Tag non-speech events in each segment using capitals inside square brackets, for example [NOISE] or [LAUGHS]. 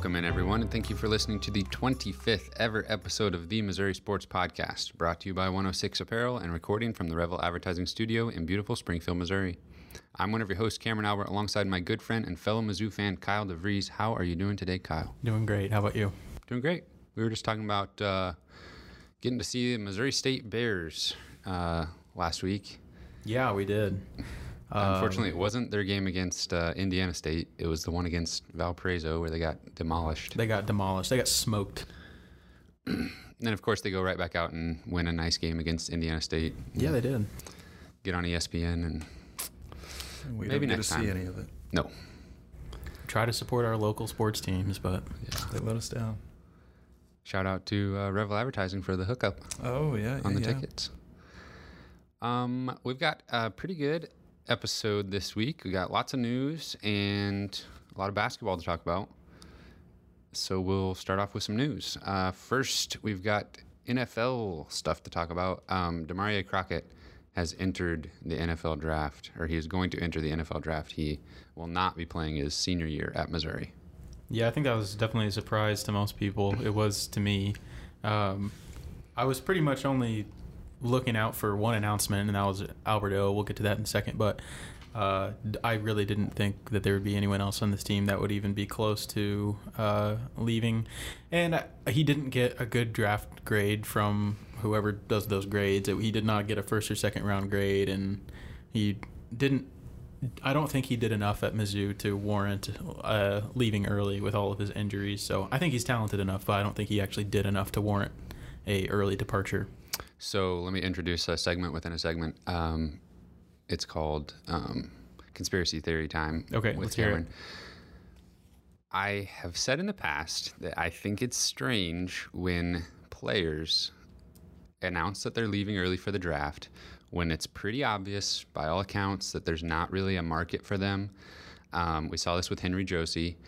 Welcome in, everyone, and thank you for listening to the 25th ever episode of the Missouri Sports Podcast, brought to you by 106 Apparel and recording from the Revel Advertising Studio in beautiful Springfield, Missouri. I'm one of your hosts, Cameron Albert, alongside my good friend and fellow Mizzou fan, Kyle DeVries. How are you doing today, Kyle? Doing great. How about you? Doing great. We were just talking about uh, getting to see the Missouri State Bears uh, last week. Yeah, we did. Unfortunately, it wasn't their game against uh, Indiana State. It was the one against Valparaiso where they got demolished. They got demolished. They got smoked. And [CLEARS THROAT] then, of course, they go right back out and win a nice game against Indiana State. Yeah, they did. Get on ESPN and We Maybe don't get next to time. see any of it. no. Try to support our local sports teams, but They let us down. Shout out to uh, Revel Advertising for the hookup Oh yeah, on yeah, the yeah. tickets. Um, we've got a pretty good episode this week. We got lots of news and a lot of basketball to talk about. So we'll start off with some news. Uh, first, we've got NFL stuff to talk about. Um, Crockett has entered the NFL draft, or he is going to enter the NFL draft. He will not be playing his senior year at Missouri. yeah, I think that was definitely a surprise to most people. It was to me. Um, I was pretty much only looking out for one announcement, and that was Albert O. We'll get to that in a second, but uh, I really didn't think that there would be anyone else on this team that would even be close to uh, leaving. And uh, he didn't get a good draft grade from whoever does those grades. He did not get a first or second round grade, and he didn't. I don't think he did enough at Mizzou to warrant uh, leaving early with all of his injuries. So I think he's talented enough, but I don't think he actually did enough to warrant a early departure. So let me introduce a segment within a segment. Um, it's called um, Conspiracy Theory Time Okay, with let's hear it. Cameron. I have said in the past that I think it's strange when players announce that they're leaving early for the draft when it's pretty obvious, by all accounts, that there's not really a market for them. Um, we saw this with Henry Josey,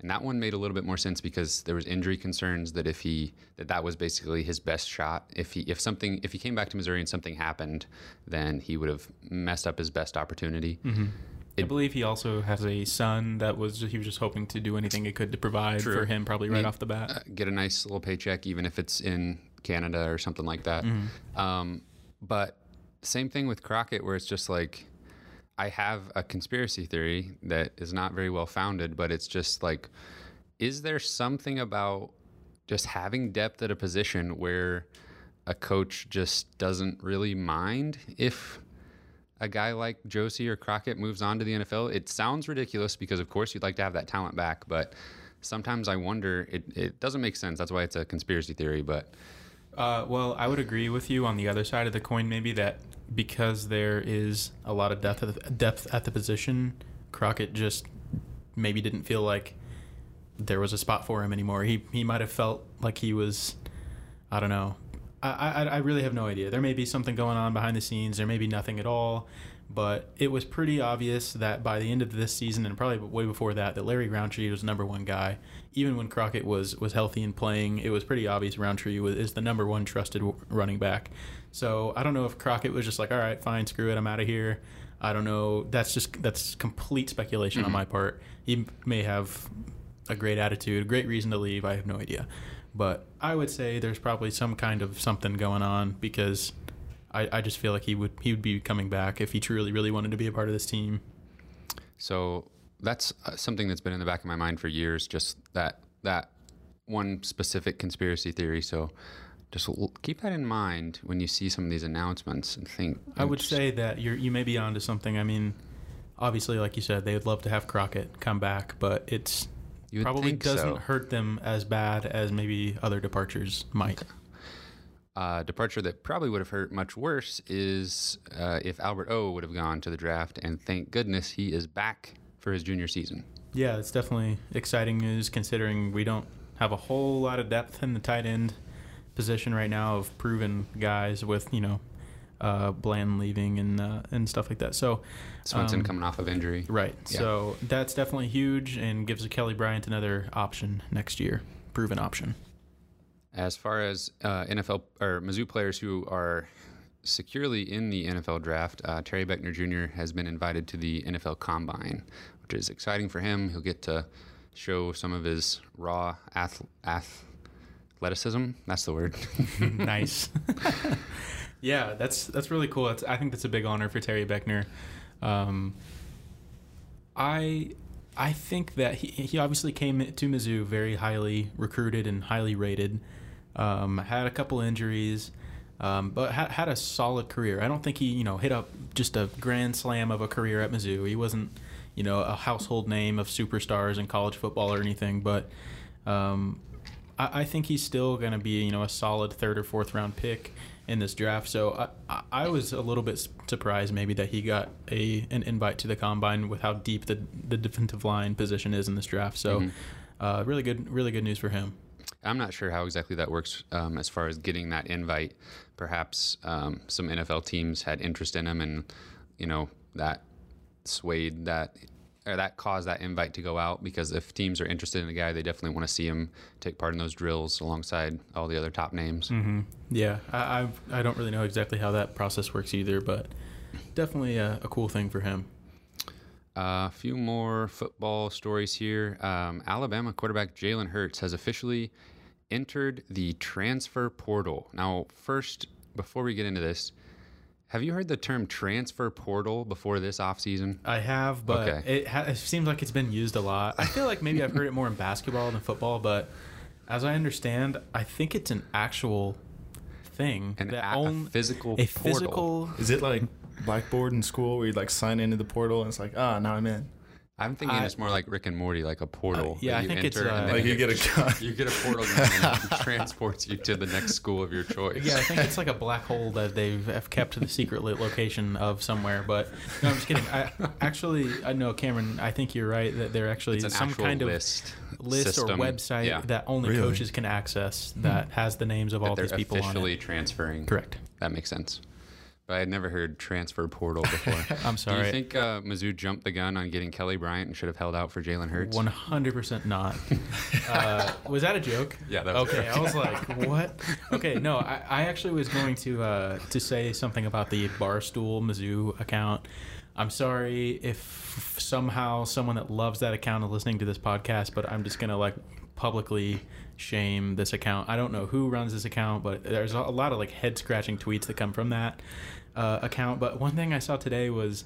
and that one made a little bit more sense because there was injury concerns that if he that that was basically his best shot. If he if something if he came back to Missouri and something happened, then he would have messed up his best opportunity. I believe he also has a son that was he was just hoping to do anything he could to provide True. for him, probably right Me- off the bat. uh, get a nice little paycheck, even if it's in Canada or something like that. Um, but same thing with Crockett, where it's just like I have a conspiracy theory that is not very well founded, but it's just like, is there something about just having depth at a position where a coach just doesn't really mind if a guy like Josey or Crockett moves on to the NFL. It sounds ridiculous because, of course, you'd like to have that talent back, but sometimes I wonder. It, it doesn't make sense. That's why it's a conspiracy theory. But Uh, well, I would agree with you on the other side of the coin, maybe that because there is a lot of depth at the, depth at the position, Crockett just maybe didn't feel like there was a spot for him anymore. He he might have felt like he was, I don't know. I, I I really have no idea. There may be something going on behind the scenes. There may be nothing at all. But it was pretty obvious that by the end of this season, and probably way before that, that Larry Rountree was number one guy. Even when Crockett was was healthy and playing, it was pretty obvious Rountree was, is the number one trusted running back. So I don't know if Crockett was just like, all right, fine, screw it, I'm out of here. I don't know. That's just that's complete speculation on mm-hmm. my part. He may have a great attitude, a great reason to leave. I have no idea. But I would say there's probably some kind of something going on because I, I just feel like he would he would be coming back if he truly really wanted to be a part of this team. so that's uh, something that's been in the back of my mind for years. Just that that one specific conspiracy theory. So just keep that in mind when you see some of these announcements and think. I would say that you're you may be onto something. I mean, obviously, like you said, they would love to have Crockett come back, but it's probably doesn't so. hurt them as bad as maybe other departures might. Uh, departure that probably would have hurt much worse is uh, if Albert O would have gone to the draft, and thank goodness he is back for his junior season. Yeah, it's definitely exciting news considering we don't have a whole lot of depth in the tight end position right now of proven guys with you know uh, Bland leaving and uh, and stuff like that. So Swenson Um, coming off of injury. right, Yeah. so that's definitely huge and gives Kelly Bryant another option next year, proven option. As far as uh, NFL or Mizzou players who are securely in the NFL draft, uh, Terry Beckner Jr. has been invited to the NFL Combine, which is exciting for him. He'll get to show some of his raw ath- athleticism. That's the word. [LAUGHS] [LAUGHS] nice. [LAUGHS] yeah, that's that's really cool. That's, I think that's a big honor for Terry Beckner. Um, I I think that he he obviously came to Mizzou very highly recruited and highly rated. Um, had a couple injuries, um, but had had a solid career. I don't think he you know hit up just a grand slam of a career at Mizzou. He wasn't you know a household name of superstars in college football or anything, but um, I, I think he's still going to be you know a solid third or fourth round pick in this draft. So I, I- was a little bit surprised maybe that he got a an invite to the combine with how deep the the defensive line position is in this draft. So Mhm. uh, really good really good news for him. I'm not sure how exactly that works um, as far as getting that invite. Perhaps um, some NFL teams had interest in him, and you know that swayed that or that caused that invite to go out. Because if teams are interested in a guy, they definitely want to see him take part in those drills alongside all the other top names. Mm-hmm. Yeah, I, I've, I don't really know exactly how that process works either, but definitely a, a cool thing for him. A few more football stories here. Um, Alabama quarterback Jalen Hurts has officially entered the transfer portal. Now, first, before we get into this, have you heard the term transfer portal before this offseason? I have, but Okay. it, ha- it seems like it's been used a lot. I feel like maybe I've heard it more in basketball than football, but as I understand, I think it's an actual thing. An that a, a own- physical a portal. physical. Is it like Blackboard in school where you'd like sign into the portal and it's like, ah, now I'm in? I'm thinking I- it's more like Rick and Morty, like a portal. Uh, yeah, that I you think it's, enter, and uh, Like you it- get a gun. you get a portal gun and it [LAUGHS] transports you to the next school of your choice. Yeah, I think it's like a black hole that they've have kept the secret location of somewhere. But no, I'm just kidding. I, actually, I know Cameron. I think you're right that there actually is some actual kind of list, list or website yeah, that only Really? coaches can access that has the names of that all they're these people on officially it. transferring. Correct. That makes sense. But I had never heard transfer portal before. [LAUGHS] I'm sorry. Do you think uh, Mizzou jumped the gun on getting Kelly Bryant and should have held out for Jalen Hurts? One hundred percent not. [LAUGHS] Uh, was that a joke? Yeah, that was a okay. I was like, what? Okay, no, I, I actually was going to uh, to say something about the Barstool Mizzou account. I'm sorry if somehow someone that loves that account is listening to this podcast, but I'm just gonna like publicly shame this account. I don't know who runs this account, but there's a a lot of like head scratching tweets that come from that uh, account. But one thing I saw today was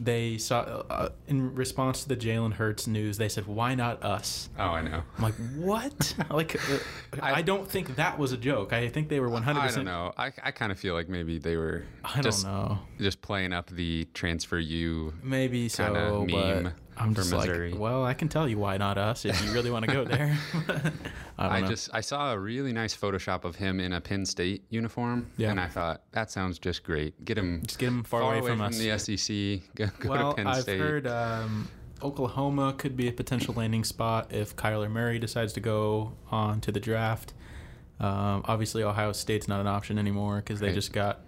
they saw uh, in response to the Jalen Hurts news, they said, "Why not us?" Oh, I know. I'm like, what? [LAUGHS] like, uh, I, I- don't think that was a joke. I think they were 100. percent I don't know. I, I kind of feel like maybe they were I don't just, know. just playing up the transfer you. Maybe so, meme but I'm just Missouri. like, well, I can tell you why not us if you really want to go [LAUGHS] there. [LAUGHS] I I, just I saw a really nice Photoshop of him in a Penn State uniform, Yeah. and I thought that sounds just great. Get him just get him far, away, from, us. the SEC. [LAUGHS] Go, go well, to Penn I've State. heard um, Oklahoma could be a potential landing spot if Kyler Murray decides to go on to the draft. Um, obviously, Ohio State's not an option anymore because they Right. just got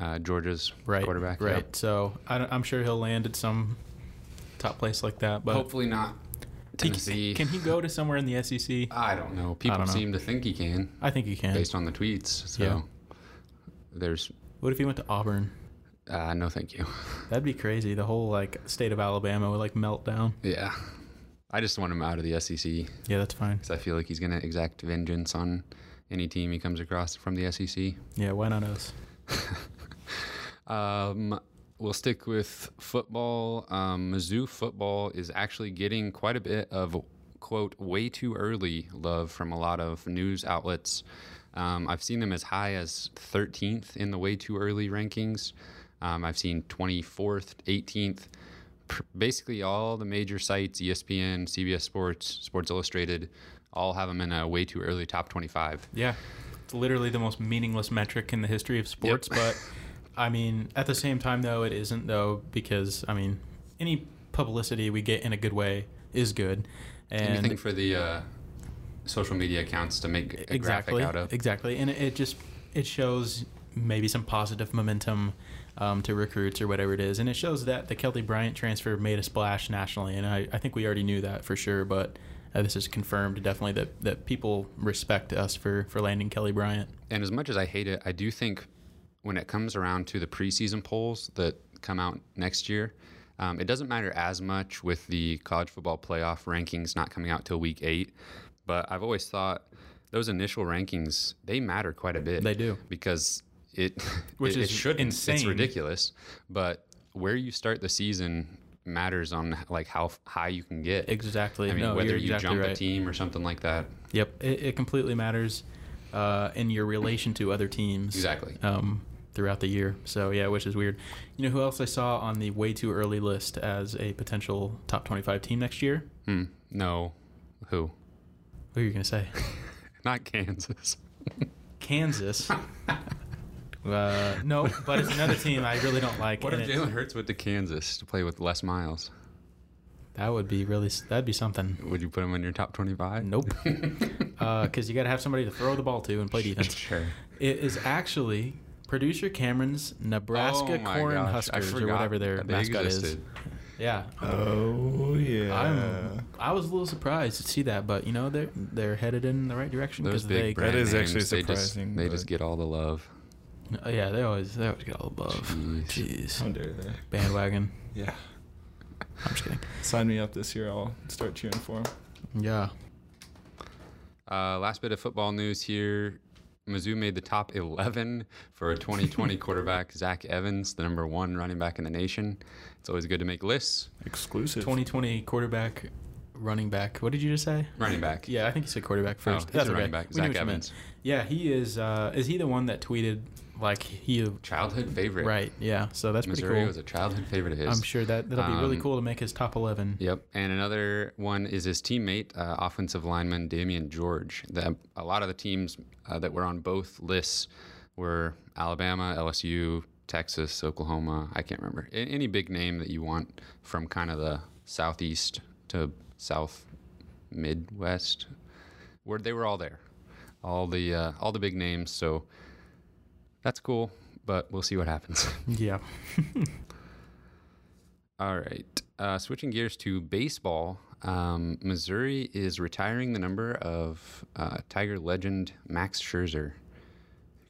uh, Georgia's right quarterback. Right. yep. So I don't- I'm sure he'll land at some top place like that. But Hopefully not he- Tennessee. can he go to somewhere in the SEC? I don't know. People don't know. seem to think he can I think he can. based on the tweets. So Yeah. there's What if he went to Auburn? uh, no thank you. [LAUGHS] That'd be crazy. The whole like state of Alabama would like melt down. Yeah. I just want him out of the SEC Yeah, that's fine. because I feel like he's to exact vengeance on any team he comes across from the SEC. Yeah, why not us? [LAUGHS] Um, we'll stick with football. Um, Mizzou football is actually getting quite a bit of quote way too early love from a lot of news outlets. Um, I've seen them as high as 13th in the way too early rankings. Um, I've seen 24th, 18th. Pr- Basically, all the major sites, ESPN, CBS Sports, Sports Illustrated, all have them in a way too early top 25. Yeah, it's literally the most meaningless metric in the history of sports. But [LAUGHS] I mean, at the same time, though, it isn't though because I mean, any publicity we get in a good way is good. And Anything for the uh, social media accounts to make a exactly, graphic out of. exactly, and it, it just it shows maybe some positive momentum um, to recruits or whatever it is, and it shows that the Kelly Bryant transfer made a splash nationally, and I, I think we already knew that for sure, but. Uh, this is confirmed definitely that, that people respect us for, for landing Kelly Bryant. And as much as I hate it, I do think when it comes around to the preseason polls that come out next year, Um, it doesn't matter as much with the college football playoff rankings not coming out till week eight, but I've always thought those initial rankings they matter quite a bit. They do. because it [LAUGHS] Which it, is it shouldn't. It's ridiculous, but where you start the season matters on like how high you can get. Exactly. I mean, no, whether you exactly jump right. a team or something like that. Yep, it, it completely matters uh, in your relation to other teams. Exactly. Um, throughout the year. So yeah, which is weird. You know who else I saw on the way too early list as a potential top twenty-five team next year? Hmm. No. Who? Who are you gonna say? [LAUGHS] Not Kansas. Kansas. [LAUGHS] uh, no, but it's another team I really don't like. What if Jalen Hurts went to Kansas to play with Les Miles? that would be really. That'd be something. Would you put him in your top twenty-five? Nope. [LAUGHS] Because you got to have somebody to throw the ball to and play defense. Sure. It is actually producer Cameron's Nebraska Oh Corn gosh, Huskers or whatever their that they mascot is. Yeah. Oh yeah. I'm, I was a little surprised to see that, but you know they're they're headed in the right direction because they brand That is names, actually they just, surprising, they just get all the love. Oh, yeah they always they always get all above. Jeez. Jeez, How dare they? bandwagon. [LAUGHS] Yeah. I'm just kidding. Sign me up this year. I'll start cheering for him. Yeah. Uh, last bit of football news here. Mizzou made the top 11 for a 2020 [LAUGHS] quarterback, Zach Evans, the number one running back in the nation. It's always good to make lists. Exclusive. 2020 quarterback, running back. What did you just say? Running back. Yeah, I think you said quarterback Oh, first. he's That's a okay. running back. We Zach what you meant. Evans. Yeah, he is. Uh, is he the one that tweeted like he? Childhood favorite. Right. Yeah. So that's pretty Missouri cool. was a childhood favorite of his. I'm sure that that'll be really Um, cool to make his top 11. Yep. And another one is his teammate, uh, offensive lineman Damian George. The, a lot of the teams uh, that were on both lists were Alabama, LSU, Texas, Oklahoma. I can't remember. A- any big name that you want from kind of the southeast to south midwest, where they were all there. All the uh, all the big names. So that's cool, but we'll see what happens. [LAUGHS] Yeah. All right. Uh, switching gears to baseball, um, Missouri is retiring the number of uh, Tiger legend Max Scherzer,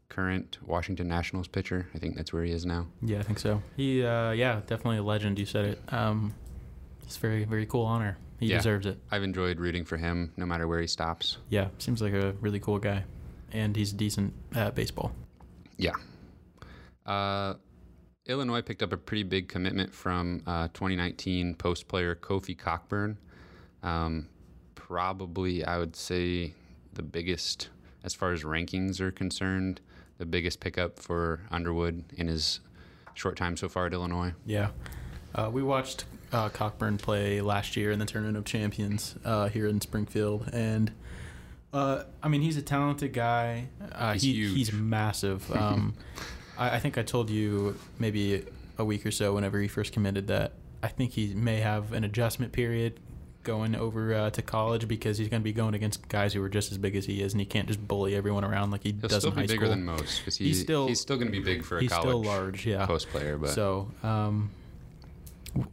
current Washington Nationals pitcher. I think that's where he is now. Yeah, I think so. He, uh, yeah, definitely a legend. You said it. Um, it's very, very cool honor. He Yeah. deserves it. I've enjoyed rooting for him no matter where he stops. Yeah, seems like a really cool guy, and he's decent at baseball. Yeah. Uh, Illinois picked up a pretty big commitment from uh, 2019 post player Kofi Cockburn. Um, probably, I would say, the biggest, as far as rankings are concerned, the biggest pickup for Underwood in his short time so far at Illinois. Yeah, uh, we watched uh, Cockburn play last year in the Tournament of Champions uh, here in Springfield, and uh, I mean he's a talented guy. Uh, He's he, huge. He's massive. [LAUGHS] Um, I, I think I told you maybe a week or so whenever he first committed that I think he may have an adjustment period going over uh, to college because he's going to be going against guys who are just as big as he is, and he can't just bully everyone around like he He'll does still in be high bigger school. than most because he, He's still- he's still going to be big for a he's college still large, yeah. post player. But So um,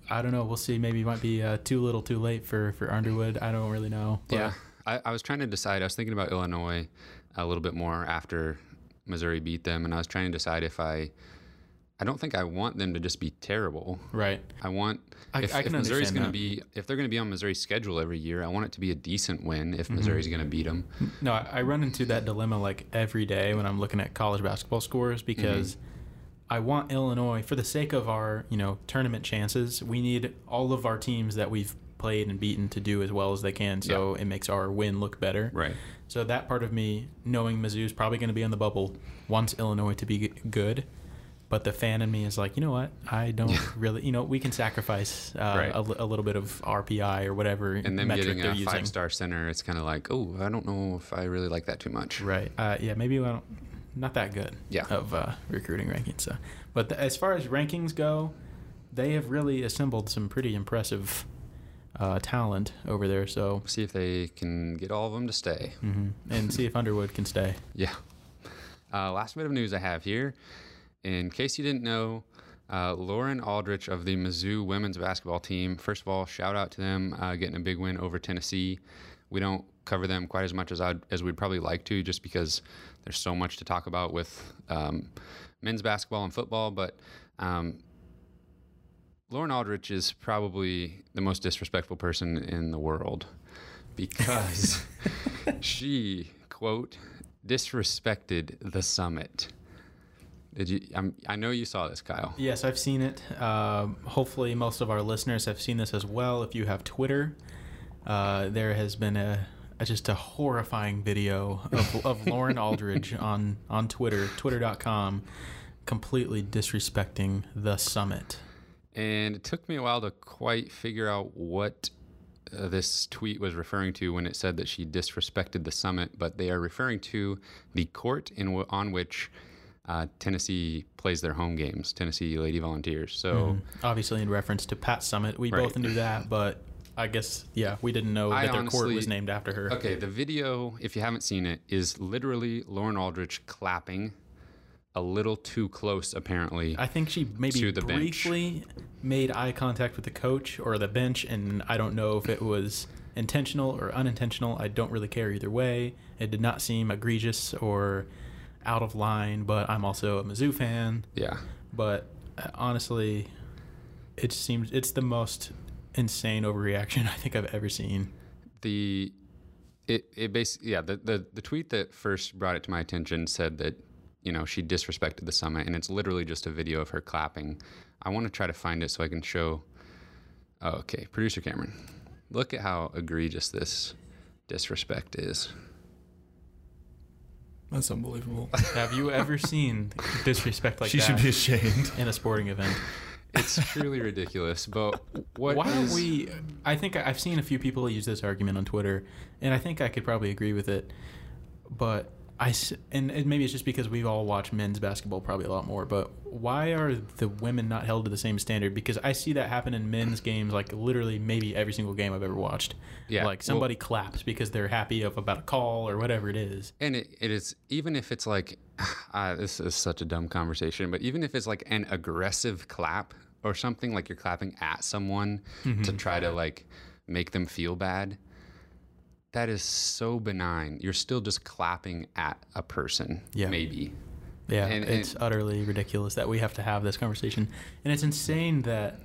I don't know. We'll see. Maybe it might be uh, too little, too late for for Underwood. I don't really know. But Yeah, I, I was trying to decide. I was thinking about Illinois a little bit more after Missouri beat them, and I was trying to decide if I. I don't think I want them to just be terrible. right. I want I- if, I can if Missouri's going to be if they're going to be on Missouri's schedule every year, I want it to be a decent win. Mm-hmm. If Missouri's going to beat them, No, I, I run into that dilemma like every day when I'm looking at college basketball scores because I want Illinois for the sake of our you know tournament chances. We need all of our teams that we've played and beaten to do as well as they can, so it makes our win look better. right? So that part of me, knowing Mizzou's probably going to be on the bubble, wants Illinois to be good. But the fan in me is like, you know what? I don't [LAUGHS] really, you know, we can sacrifice uh, Right. a, a little bit of RPI or whatever And then metric getting a using. five star center, it's kind of like, oh, I don't know if I really like that too much. Right. Uh, yeah, maybe we don't, not that good Yeah. of uh, recruiting rankings. So. But the, as far as rankings go, they have really assembled some pretty impressive uh, talent over there. So, See if they can get all of them to stay. mhm. and see if Underwood can stay. [LAUGHS] Yeah. Uh, last bit of news I have here. In case you didn't know, uh, Lauren Aldridge of the Mizzou women's basketball team. First of all, shout out to them uh, getting a big win over Tennessee. We don't cover them quite as much as I as we'd probably like to, just because there's so much to talk about with um, men's basketball and football. But um, Lauren Aldridge is probably the most disrespectful person in the world because [LAUGHS] she quote disrespected the summit. Did you? I'm, I know you saw this, Kyle. Yes, I've seen it. Um, hopefully, most of our listeners have seen this as well. If you have Twitter, uh, there has been a, a just a horrifying video of, of [LAUGHS] Lauren Aldridge on on Twitter, twitter.com, completely disrespecting the summit. And it took me a while to quite figure out what uh, this tweet was referring to when it said that she disrespected the summit, but they are referring to the court in w- on which uh, Tennessee plays their home games, Tennessee Lady Volunteers. So Mhm. obviously in reference to Pat Summitt, we Right. both knew that, but I guess yeah, we didn't know I that their court was named after her. Okay, the video, if you haven't seen it, is literally Lauren Aldridge clapping a little too close, apparently. I think she maybe the bench. briefly made eye contact with the coach or the bench, and I don't know if it was intentional or unintentional. I don't really care either way. It did not seem egregious or out of line, but I'm also a Mizzou fan. yeah. But uh, honestly, it seems it's the most insane overreaction [LAUGHS] I think I've ever seen. The it it basically yeah the, the the tweet that first brought it to my attention said that you know she disrespected the summit and it's literally just a video of her clapping. I want to try to find it so I can show. Oh, okay, producer Cameron, look at how egregious this disrespect is. That's unbelievable. [LAUGHS] Have you ever seen disrespect like she that should be ashamed. in a sporting event? It's truly ridiculous. But what Why don't is- we? I think I've seen a few people use this argument on Twitter, and I think I could probably agree with it. But I s- and, and maybe it's just because we've all watched men's basketball probably a lot more. But why are the women not held to the same standard? Because I see that happen in men's games, like literally maybe every single game I've ever watched. Yeah, like well- somebody claps because they're happy of about a call or whatever it is. And it, it is even if it's like, uh, [SIGHS] this is such a dumb conversation, but even if it's like an aggressive clap or something, like you're clapping at someone to try to like make them feel bad, that is so benign. You're still just clapping at a person, Yeah. maybe. Yeah, And- it's utterly ridiculous that we have to have this conversation, and it's insane that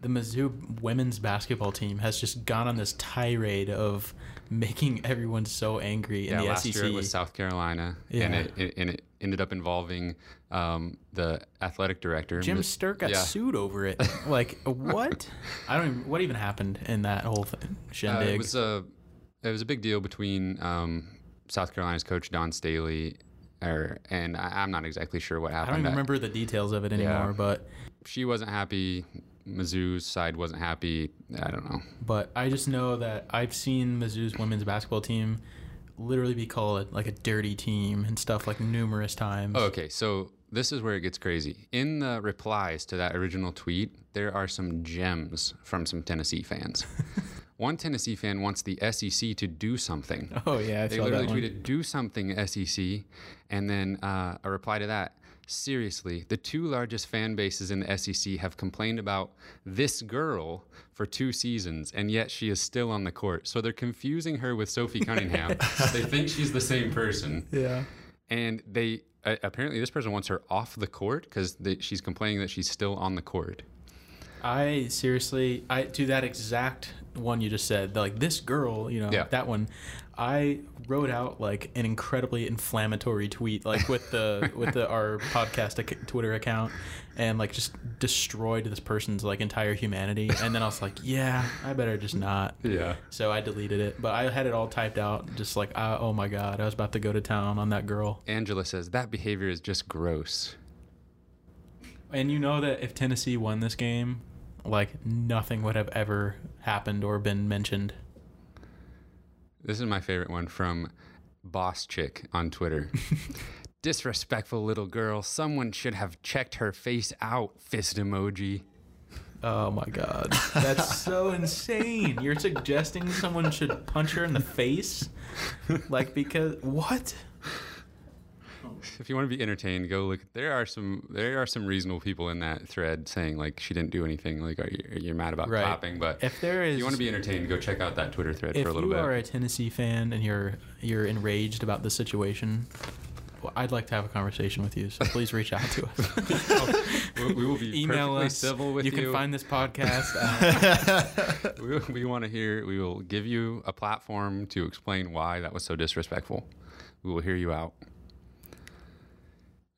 the Mizzou women's basketball team has just gone on this tirade of making everyone so angry in Yeah, the last SEC. year it was South Carolina, and it, it and it ended up involving um, the athletic director, Jim Sterk got yeah. sued over it. Like [LAUGHS] what? I don't. Even, what even happened in that whole thing, Uh, shindig? it was a it was a big deal between um, South Carolina's coach Dawn Staley, or and I, I'm not exactly sure what happened. I don't even remember the details of it anymore, Yeah. but She wasn't happy. Mizzou's side wasn't happy. I don't know. but I just know that I've seen Mizzou's women's basketball team literally be called like a dirty team and stuff like numerous times. Oh, okay, so this is where it gets crazy. In the replies to that original tweet, there are some gems from some Tennessee fans. [LAUGHS] One Tennessee fan wants the SEC to do something. [LAUGHS] Oh yeah, I they saw literally that one. tweeted "Do something, SEC," and then uh, a reply to that. Seriously, the two largest fan bases in the SEC have complained about this girl for two seasons, and yet she is still on the court. So they're confusing her with Sophie Cunningham. [LAUGHS] they think she's the same person, Yeah. and they uh, apparently this person wants her off the court because she's complaining that she's still on the court. I seriously, I to that exact one you just said, like this girl, you know, Yeah. that one. I wrote out like an incredibly inflammatory tweet, like with the [LAUGHS] with the our podcast ac- Twitter account, and like just destroyed this person's like entire humanity. And then I was like, [LAUGHS] yeah, I better just not. Yeah. So I deleted it, but I had it all typed out, just like, uh, oh my god, I was about to go to town on that girl. Angela says that behavior is just gross. And you know that if Tennessee won this game, like nothing would have ever happened or been mentioned. This is my favorite one from Boss Chick on Twitter. [LAUGHS] Disrespectful little girl. Someone should have checked her face out. Fist emoji. Oh my god. [LAUGHS] That's so insane. You're suggesting someone should punch her in the face? [LAUGHS] Like because what? If you want to be entertained, go look. There are some. There are some reasonable people in that thread saying like she didn't do anything. Like are you, you're mad about Right. clapping, but If there is, if you want to be entertained, go check out that Twitter thread for a little bit. If you are a Tennessee fan and you're you're enraged about the situation, well, I'd like to have a conversation with you. So please reach out to us. [LAUGHS] Oh, we, we will be [LAUGHS] Email us. civil with you you. can find this podcast. At, [LAUGHS] uh, we, we want to hear. We will give you a platform to explain why that was so disrespectful. We will hear you out.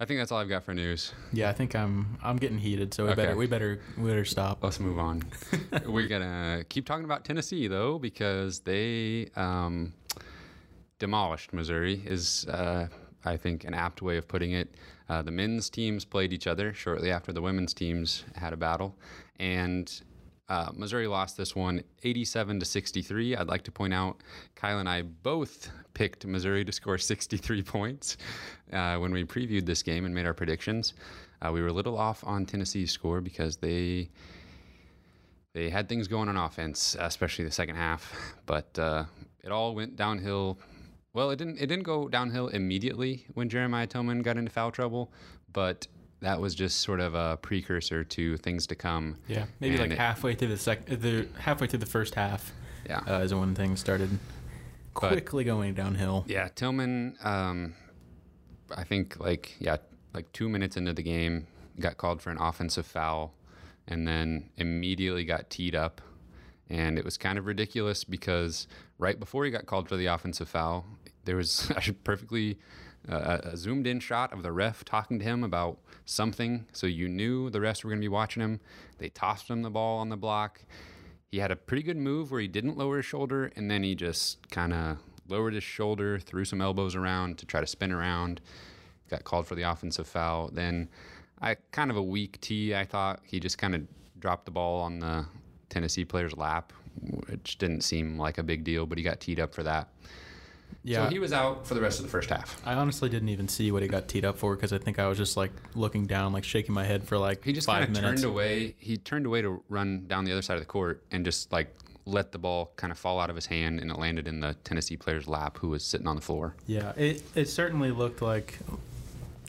I think that's all I've got for news. yeah, I think I'm I'm getting heated. So we Okay. better we better we better stop. Let's move on. [LAUGHS] We're gonna keep talking about Tennessee though, because they um, demolished Missouri. Is uh, I think an apt way of putting it. Uh, the men's teams played each other shortly after the women's teams had a battle, and uh, Missouri lost this one 87 to 63. I'd like to point out Kyle and I both picked Missouri to score [LAUGHS] 63 points uh, when we previewed this game and made our predictions. Uh, we were a little off on Tennessee's score because they they had things going on offense, especially the second half. But uh, it all went downhill. Well, it didn't. It didn't go downhill immediately when Jeremiah Tilmon got into foul trouble, but that was just sort of a precursor to things to come. Yeah, maybe And like it- halfway through the second, the halfway through the first half Yeah. uh, is when things started But- quickly going downhill. Yeah, Tilmon. Um, I think like yeah, like two minutes into the game, got called for an offensive foul, and then immediately got teed up, and it was kind of ridiculous because right before he got called for the offensive foul, there was [LAUGHS] a perfectly uh, a zoomed in shot of the ref talking to him about something, so you knew the refs were going to be watching him. They tossed him the ball on the block. He had a pretty good move where he didn't lower his shoulder, and then he just kind of lowered his shoulder, threw some elbows around to try to spin around. Got called for the offensive foul. Then, I kind of a weak tee. I thought he just kind of dropped the ball on the Tennessee player's lap, which didn't seem like a big deal, but he got teed up for that. Yeah, So he was out for the rest of the first half. I honestly didn't even see what he got teed up for because I think I was just like looking down, like shaking my head for like He just five kind of minutes. turned away. He turned away to run down the other side of the court and just like let the ball kind of fall out of his hand and it landed in the Tennessee player's lap who was sitting on the floor. Yeah, it it certainly looked like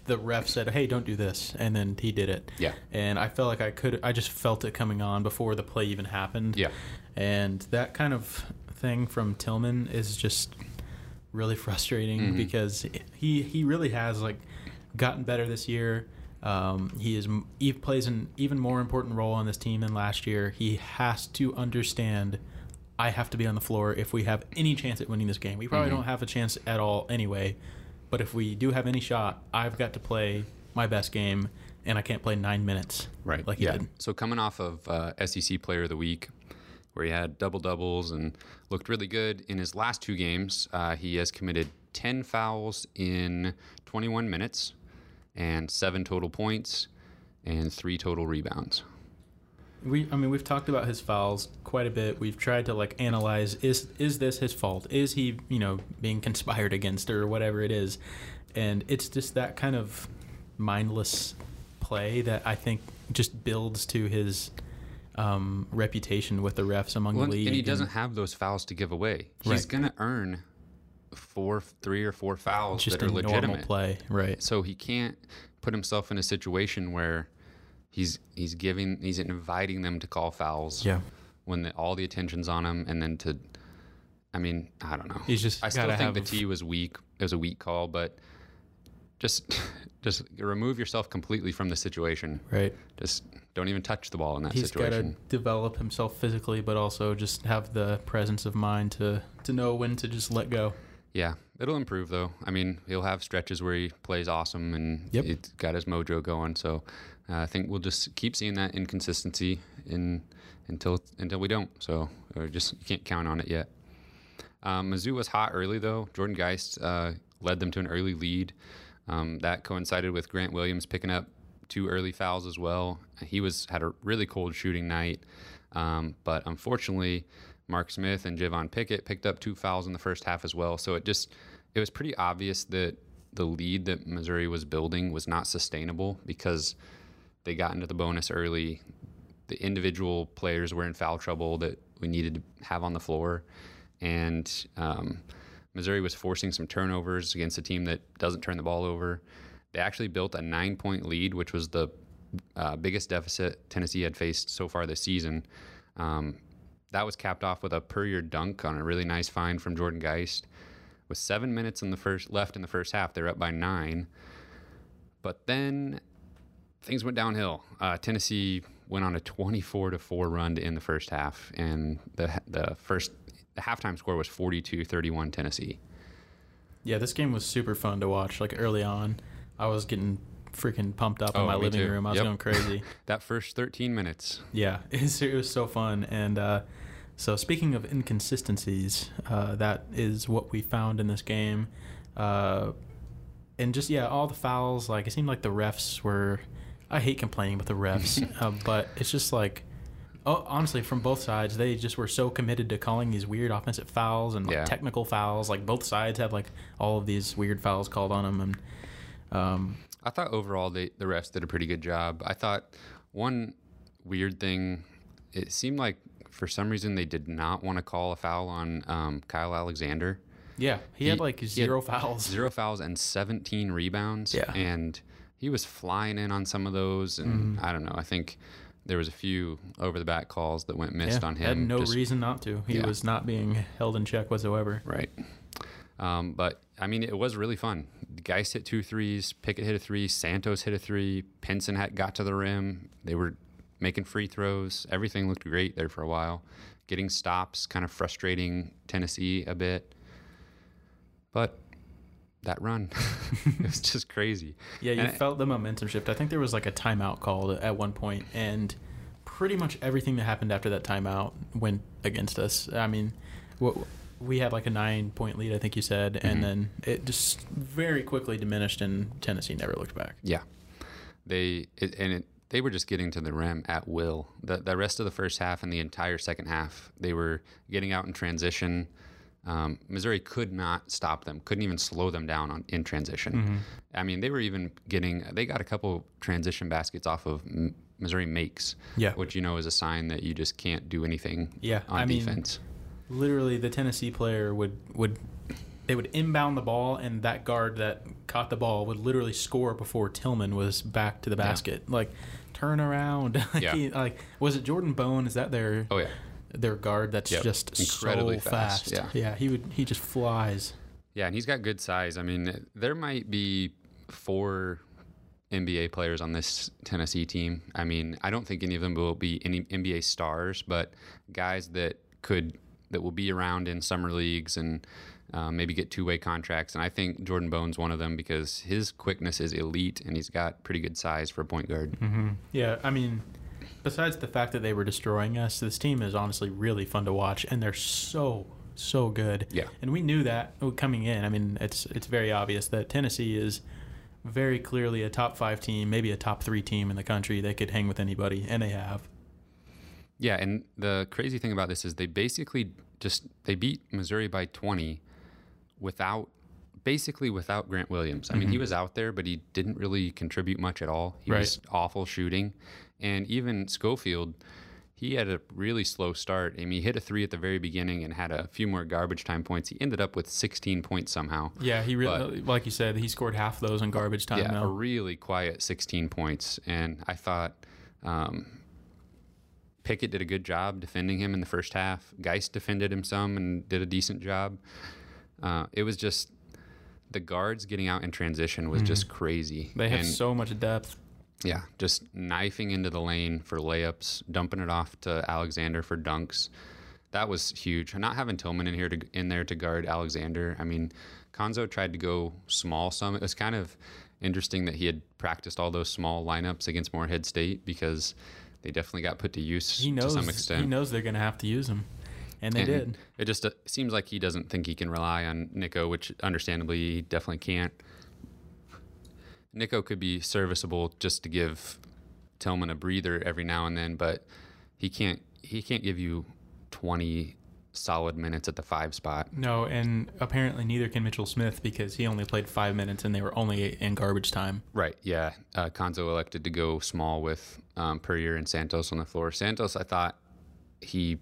the ref said, "Hey, don't do this," and then he did it. Yeah. and I felt like I could. I just felt it coming on before the play even happened. Yeah. and that kind of thing from Tilmon is just really frustrating Mhm. because he he really has like gotten better this year. Um, he is he plays an even more important role on this team than last year. He has to understand. I have to be on the floor if we have any chance at winning this game. We probably Mhm. don't have a chance at all anyway. But if we do have any shot, I've got to play my best game, and I can't play nine minutes. Right. Like he yeah. did. So coming off of uh, SEC Player of the Week, where he had double doubles and looked really good in his last two games, uh, he has committed 10 fouls in 21 minutes and seven total points and three total rebounds. We, I mean, we've talked about his fouls quite a bit. We've tried to like analyze is is this his fault? Is he, you know, being conspired against or whatever it is? And it's just that kind of mindless play that I think just builds to his um, reputation with the refs among Well, the league. and he doesn't have those fouls to give away. He's Right. going to earn four, three or four fouls just that are a normal legitimate. play, right? So he can't put himself in a situation where he's he's giving he's inviting them to call fouls Yeah, when the, all the attention's on him, and then to, I mean, I don't know. he's just I still think the T was weak. It was a weak call, but just [LAUGHS] just remove yourself completely from the situation. right. Just don't even touch the ball in that situation. He's got to develop himself physically, but also just have the presence of mind to to know when to just let go. Yeah, it'll improve though. I mean, he'll have stretches where he plays awesome and Yep. he's got his mojo going. So uh, I think we'll just keep seeing that inconsistency in until until we don't. So or just you can't count on it yet. Um, Mizzou was hot early though. Jordan Geist uh, led them to an early lead. Um, that coincided with Grant Williams picking up two early fouls as well. He was had a really cold shooting night, um, but unfortunately, Mark Smith and Javon Pickett picked up two fouls in the first half as well. So it just it was pretty obvious that the lead that Missouri was building was not sustainable because they got into the bonus early. The individual players were in foul trouble that we needed to have on the floor, and um, Missouri was forcing some turnovers against a team that doesn't turn the ball over. They actually built a nine point lead, which was the uh, biggest deficit Tennessee had faced so far this season. Um, that was capped off with a Puryear dunk on a really nice find from Jordan Geist, with seven minutes in the first left in the first half. They're up by nine, but then things went downhill. Uh, Tennessee went on a 24 to four run in the first half, and the the first the halftime score was 42-31 Tennessee. Yeah, this game was super fun to watch. Like early on, I was getting freaking pumped up Oh, in my living too. room. I was Yep. going crazy. [LAUGHS] That first 13 minutes, yeah, [LAUGHS] it was, it was so fun. And uh, so, speaking of inconsistencies, uh, that is what we found in this game. Uh, and just yeah, all the fouls. Like it seemed like the refs were. I hate complaining about the refs, [LAUGHS] uh, but it's just like. Oh, honestly, from both sides, they just were so committed to calling these weird offensive fouls and like, Yeah. technical fouls. Like both sides have like all of these weird fouls called on them, and um, I thought overall they, the refs did a pretty good job. I thought one weird thing, it seemed like for some reason they did not want to call a foul on um, Kyle Alexander. yeah, he, He- had like he had zero fouls. Zero fouls and 17 rebounds. Yeah. And he was flying in on some of those. And Mm-hmm. I don't know. I think there was a few over the back calls that went missed Yeah, on him. Had no just- reason not to. He Yeah. was not being held in check whatsoever. Right. Um, but I mean, it was really fun. Geist hit two threes, Pickett hit a three, Santos hit a three, Pinson had got to the rim. They were making free throws. Everything looked great there for a while. Getting stops, kind of frustrating Tennessee a bit. But that run, [LAUGHS] it was [LAUGHS] just crazy. Yeah, you And I- felt the momentum shift. I think there was like a timeout called at one point, and pretty much everything that happened after that timeout went against us. I mean, what we had like a nine point lead, I think you said, Mhm. and then it just very quickly diminished, and Tennessee never looked back. Yeah, they it, and it, they were just getting to the rim at will. The the rest of the first half and the entire second half, they were getting out in transition. Um, Missouri could not stop them. Couldn't even slow them down on in transition. Mm-hmm. I mean, they were even getting. They got a couple transition baskets off of M- Missouri makes, Yeah, which you know is a sign that you just can't do anything yeah. on I mean, defense. literally the Tennessee player would would they would inbound the ball and that guard that caught the ball would literally score before Tilmon was back to the Yeah. basket. Like turn around. [LAUGHS] like, Yeah. he- like was it Jordan Bone? Is that their oh yeah, their guard that's Yep. just Incredibly so fast, fast? yeah. he would he just flies. Yeah, and he's got good size. I mean, there might be four NBA players on this Tennessee team. I mean, I don't think any of them will be any NBA stars, but guys that could that will be around in summer leagues and uh, maybe get two way contracts. And I think Jordan Bone's one of them because his quickness is elite and he's got pretty good size for a point guard. Mm-hmm. Yeah, I mean, besides the fact that they were destroying us, this team is honestly really fun to watch, and they're so so good. Yeah. and we knew that coming in. I mean, it's it's very obvious that Tennessee is very clearly a top five team, maybe a top three team in the country. They could hang with anybody, and they have. Yeah, and the crazy thing about this is they basically just they beat Missouri by 20 without basically without Grant Williams. I mean, he mm-hmm. was out there, but he didn't really contribute much at all. He Right. was awful shooting. And even Schofield, he had a really slow start. I mean, he hit a three at the very beginning and had a few more garbage time points. He ended up with 16 points somehow. Yeah, he really, like you said, he scored half those in garbage time. yeah, now. a really quiet 16 points. And I thought um, Pickett did a good job defending him in the first half. Geist defended him some and did a decent job. Uh, it was just the guards getting out in transition was just crazy. Mm-hmm. they have and, so much depth. Yeah, just knifing into the lane for layups, dumping it off to Alexander for dunks. That was huge. Not having Tilmon in here to in there to guard Alexander. I mean, Cuonzo tried to go small some. It was kind of interesting that he had practiced all those small lineups against Morehead State because they definitely got put to use He knows to some extent. he knows they're going to have to use him, and they And did. It just uh, seems like he doesn't think he can rely on Nikko, which understandably he definitely can't. Nikko could be serviceable just to give Tilmon a breather every now and then, but he can't. He can't give you twenty solid minutes at the five spot. No, and apparently neither can Mitchell Smith because he only played five minutes and they were only in garbage time. Right. Yeah. Uh, Cuonzo elected to go small with um, Puryear and Santos on the floor. Santos, I thought he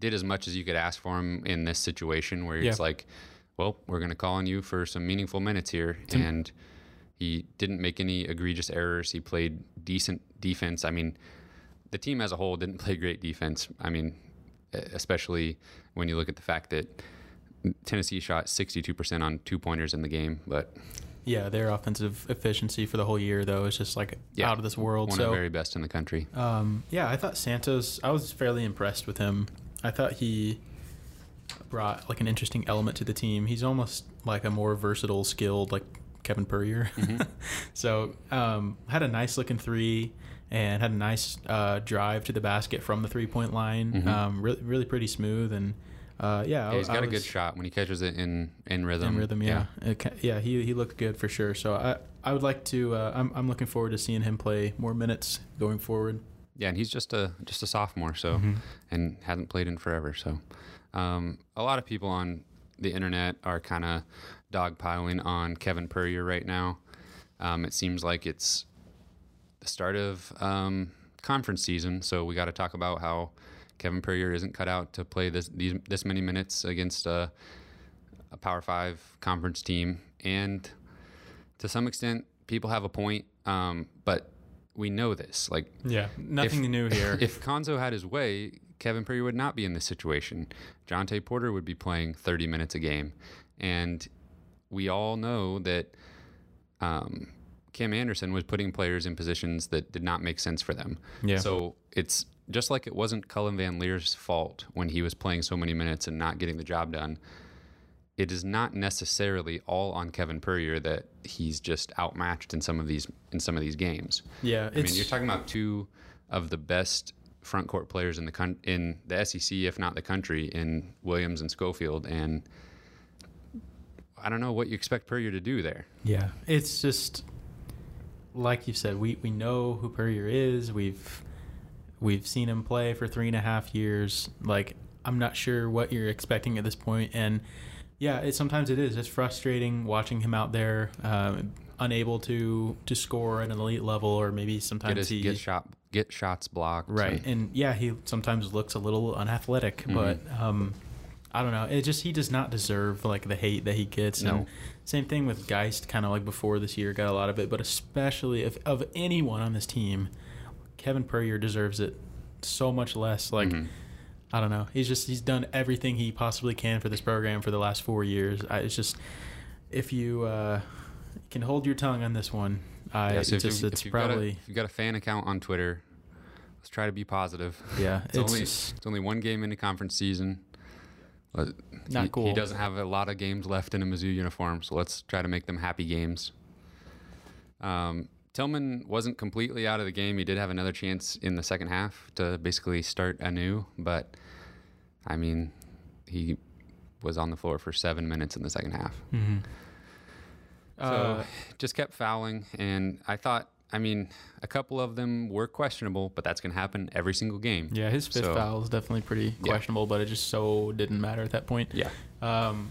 did as much as you could ask for him in this situation where it's Yeah. like, well, we're going to call on you for some meaningful minutes here. And he didn't make any egregious errors. He played decent defense. I mean, the team as a whole didn't [LAUGHS] play great defense. I mean, especially when you look at the fact that Tennessee shot 62% on two pointers in the game, but Yeah, their offensive efficiency for the whole year though is just like Yeah, out of this world. one so of the very best in the country. Um, yeah, I thought Santos. I was fairly impressed with him. I thought he brought like an interesting element to the team. He's almost like a more versatile, skilled like Kevin Puryear. Mhm. [LAUGHS] so um, had a nice looking three and had a nice uh, drive to the basket from the three point line. Mhm. Um, really, really pretty smooth and uh, yeah, I- Yeah, he's I got a good shot when he catches it in in rhythm. in rhythm, yeah, ca- yeah. He he looked good for sure. So I I would like to. Uh, I'm I'm looking forward to seeing him play more minutes going forward. Yeah, and he's just a just a sophomore, so Mhm. and hasn't played in forever. So, um, a lot of people on the internet are kind of dogpiling on Kevin Puryear right now. Um, it seems like it's the start of um, conference season, so we got to talk about how Kevin Puryear isn't cut out to play this these this many minutes against a, a Power Five conference team, and to some extent, people have a point, um, but we know this. Like Yeah, nothing If- new here. [LAUGHS] if Cuonzo had his way, Kevin Puryear would not be in this situation. Jontay Porter would be playing 30 minutes a game. And we all know that um, Kim Anderson was putting players in positions that did not make sense for them. Yeah. So it's just like it wasn't Cullen VanLeer's fault when he was playing so many minutes and not getting the job done. It is not necessarily all on Kevin Puryear that he's just outmatched in some of these in some of these games. yeah, I mean, you're talking about two of the best front court players in the con- in the SEC, if not the country, in Williams and Schofield, and I don't know what you expect Puryear to do there. Yeah, it's just like you said. We we know who Puryear is. We've we've seen him play for three and a half years. Like I'm not sure what you're expecting at this point. and yeah, it sometimes it is. It's frustrating watching him out there, um, unable to to score at an elite level, or maybe Get sometimes his, he get shot, get shots blocked. Right, and- and yeah, he sometimes looks a little unathletic, Mhm. but um, I don't know. It just he does not deserve like the hate that he gets. No. And same thing with Geist, kind of like before this year, got a lot of it, but especially if of anyone on this team, Kevin Puryear deserves it so much less. Like Mhm. I don't know, he's just he's done everything he possibly can for this program for the last four years. I, it's just if you uh, can hold your tongue on this one, I Yeah, so it's just you, it's if you've got a, probably if you've got a fan account on Twitter, let's try to be positive. yeah, It's, it's, only just it's only one game into conference season. But Not he, cool. He doesn't have a lot of games left in a Mizzou uniform, so let's try to make them happy games. Um, Tilmon wasn't completely out of the game. He did have another chance in the second half to basically start anew, but I mean, he was on the floor for seven minutes in the second half. mhm. So Uh, just kept fouling, and I thought, I mean, a couple of them were questionable, but that's going to happen every single game. Yeah, his fifth So- foul is definitely pretty Yeah. questionable, but it just so didn't matter at that point. Yeah. Um,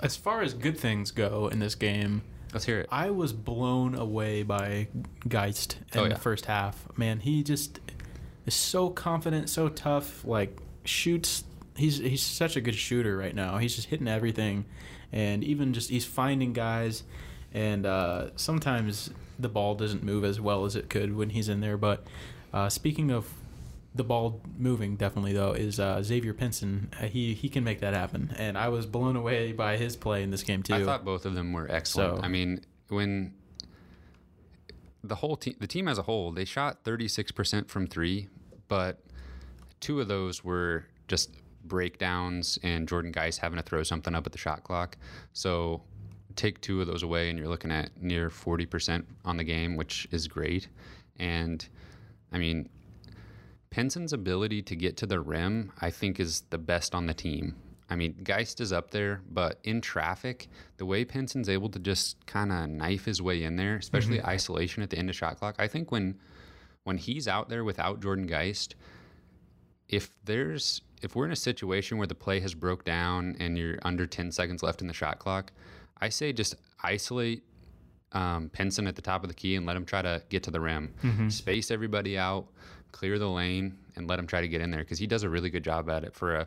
as far as good things go in this game, Let's hear it. I was blown away by Geist in Oh, yeah. the first half. Man, he just is so confident, so tough. Like shoots, he's he's such a good shooter right now. He's just hitting everything, and even just he's finding guys. And uh, sometimes the ball doesn't move as well as it could when he's in there. But uh, speaking of the ball moving, definitely though, is uh, Xavier Pinson. Uh, he he can make that happen, and I was blown away by his play in this game too. I thought both of them were excellent. So- I mean, when the whole team, the team as a whole, they shot 36% from three, but two of those were just breakdowns and Jordan Geist having to throw something up at the shot clock. So take two of those away, and you're looking at near 40% on the game, which is great. And I mean, Pinson's ability to get to the rim, I think, is the best on the team. I mean, Geist is up there, but in traffic, the way Pinson's able to just kind of knife his way in there, especially mm-hmm. isolation at the end of shot clock, I think when when he's out there without Jordan Geist, if there's if we're in a situation where the play has broke down and you're under 10 seconds left in the shot clock, I say just isolate um, Pinson at the top of the key and let him try to get to the rim. Space everybody out, clear the lane, and let him try to get in there because he does a really good job at it for a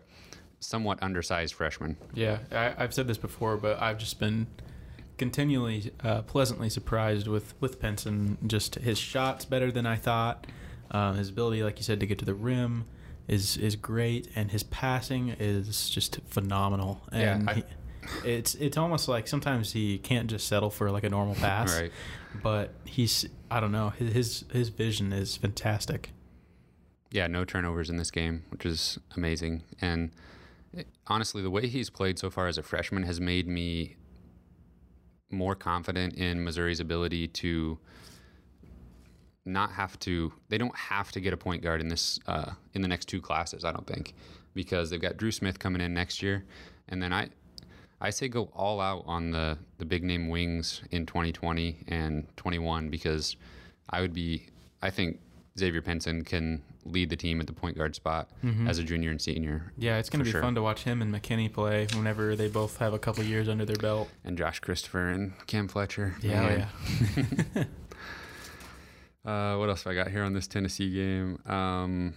somewhat undersized freshman. Yeah, I, I've said this before, but I've just been continually uh, pleasantly surprised with with Pinson. Just his shots better than I thought. Um, his ability, like you said, to get to the rim, is is great, and his passing is just phenomenal. Yeah, I- it's it's almost like sometimes he can't just settle for like a normal [LAUGHS] pass, Right. but he's I don't know his his, his vision is fantastic. Yeah, no turnovers in this game, which is amazing. And it- honestly, the way he's played so far as a freshman has made me more confident in Missouri's ability to not have to. They don't have to get a point guard in this uh, in the next two classes. I don't think because they've got Drew Smith coming in next year, and then I. I say go all out on the, the big name wings in 2020 and 21 because I would be, I think Xavier Pinson can lead the team at the point guard spot as a junior and senior. Yeah, it's going to be sure. fun to watch him and McKinney play whenever they both have a couple years under their belt. And Josh Christopher and Cam Fletcher. Yeah, yeah. [LAUGHS] Uh, what else have I got here on this Tennessee game? Um,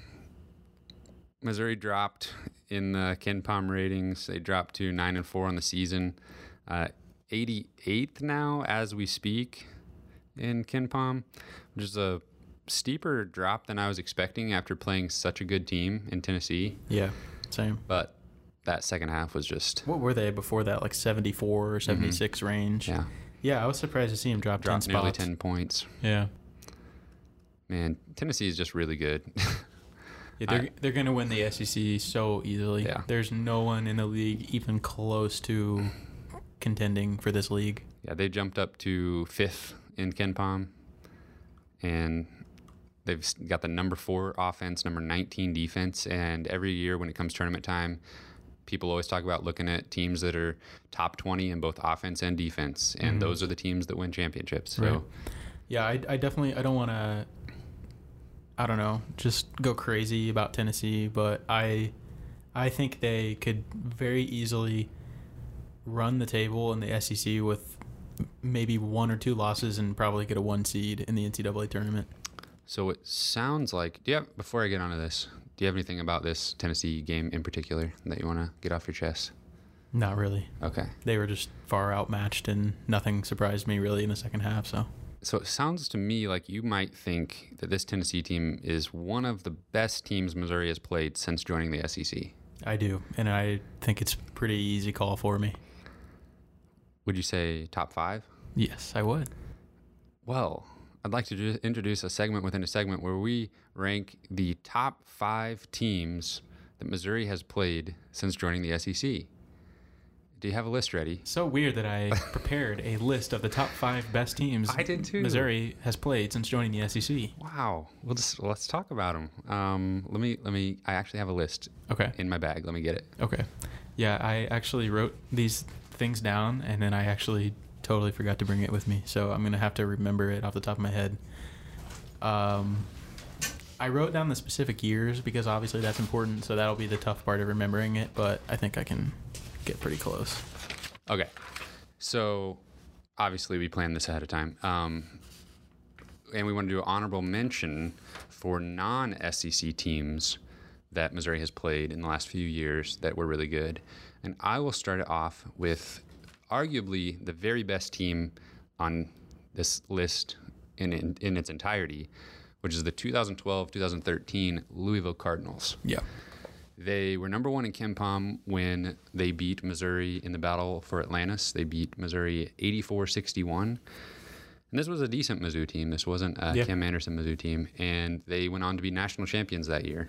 Missouri dropped in the KenPom ratings. They dropped to nine and four on the season. Uh, 88th now as we speak in KenPom, which is a steeper drop than I was expecting after playing such a good team in Tennessee. yeah, same. But that second half was just What were they before that? Like 74 or 76 range? yeah, Yeah, I was surprised to see him drop 10 dropped nearly 10 points. Yeah. Man, Tennessee is just really good. [LAUGHS] Yeah, they're, I- they're going to win the SEC so easily. Yeah. There's no one in the league even close to contending for this league. Yeah, they jumped up to fifth in KenPom, and they've got the number four offense, number 19 defense. And every year when it comes tournament time, people always talk about looking at teams that are top 20 in both offense and defense, and Mhm. those are the teams that win championships. So Right. Yeah, I, I definitely I don't want to I don't know, just go crazy about Tennessee, but I I think they could very easily run the table in the SEC with maybe one or two losses and probably get a one seed in the NCAA tournament. So it sounds like. Have before I get onto this? Do you have anything about this Tennessee game in particular that you want to get off your chest? Not really. Okay. They were just far outmatched and nothing surprised me really in the second half, so So it sounds to me like you might think that this Tennessee team is one of the best teams Missouri has played since joining the SEC. I do, and I think it's pretty easy call for me. Would you say top five? Yes, I would. Well, I'd like to introduce a segment within a segment where we rank the top five teams that Missouri has played since joining the SEC. Do you have a list ready? So weird that I [LAUGHS] prepared a list of the top five best teams I did too. Missouri has played since joining the SEC. Wow. Well, just let's talk about them. Um, let me let me. I actually have a list Okay. in my bag. Let me get it. Okay. Yeah, I actually wrote these things down and then I actually totally forgot to bring it with me. So I'm going to have to remember it off the top of my head. Um, I wrote down the specific years because obviously that's important. So that'll be the tough part of remembering it, but I think I can get pretty close. Okay. So obviously we planned this ahead of time. Um, and we want to do an honorable mention for non SEC teams that Missouri has played in the last few years that were really good. And I will start it off with arguably the very best team on this list in, in, in its entirety, which is the 2012 2013 Louisville Cardinals. Yeah. They were number one in KenPom when they beat Missouri in the battle for Atlantis. They beat Missouri 84 61. And this was a decent Mizzou team. This wasn't a Yeah. Cam Anderson Mizzou team. And they went on to be national champions that year.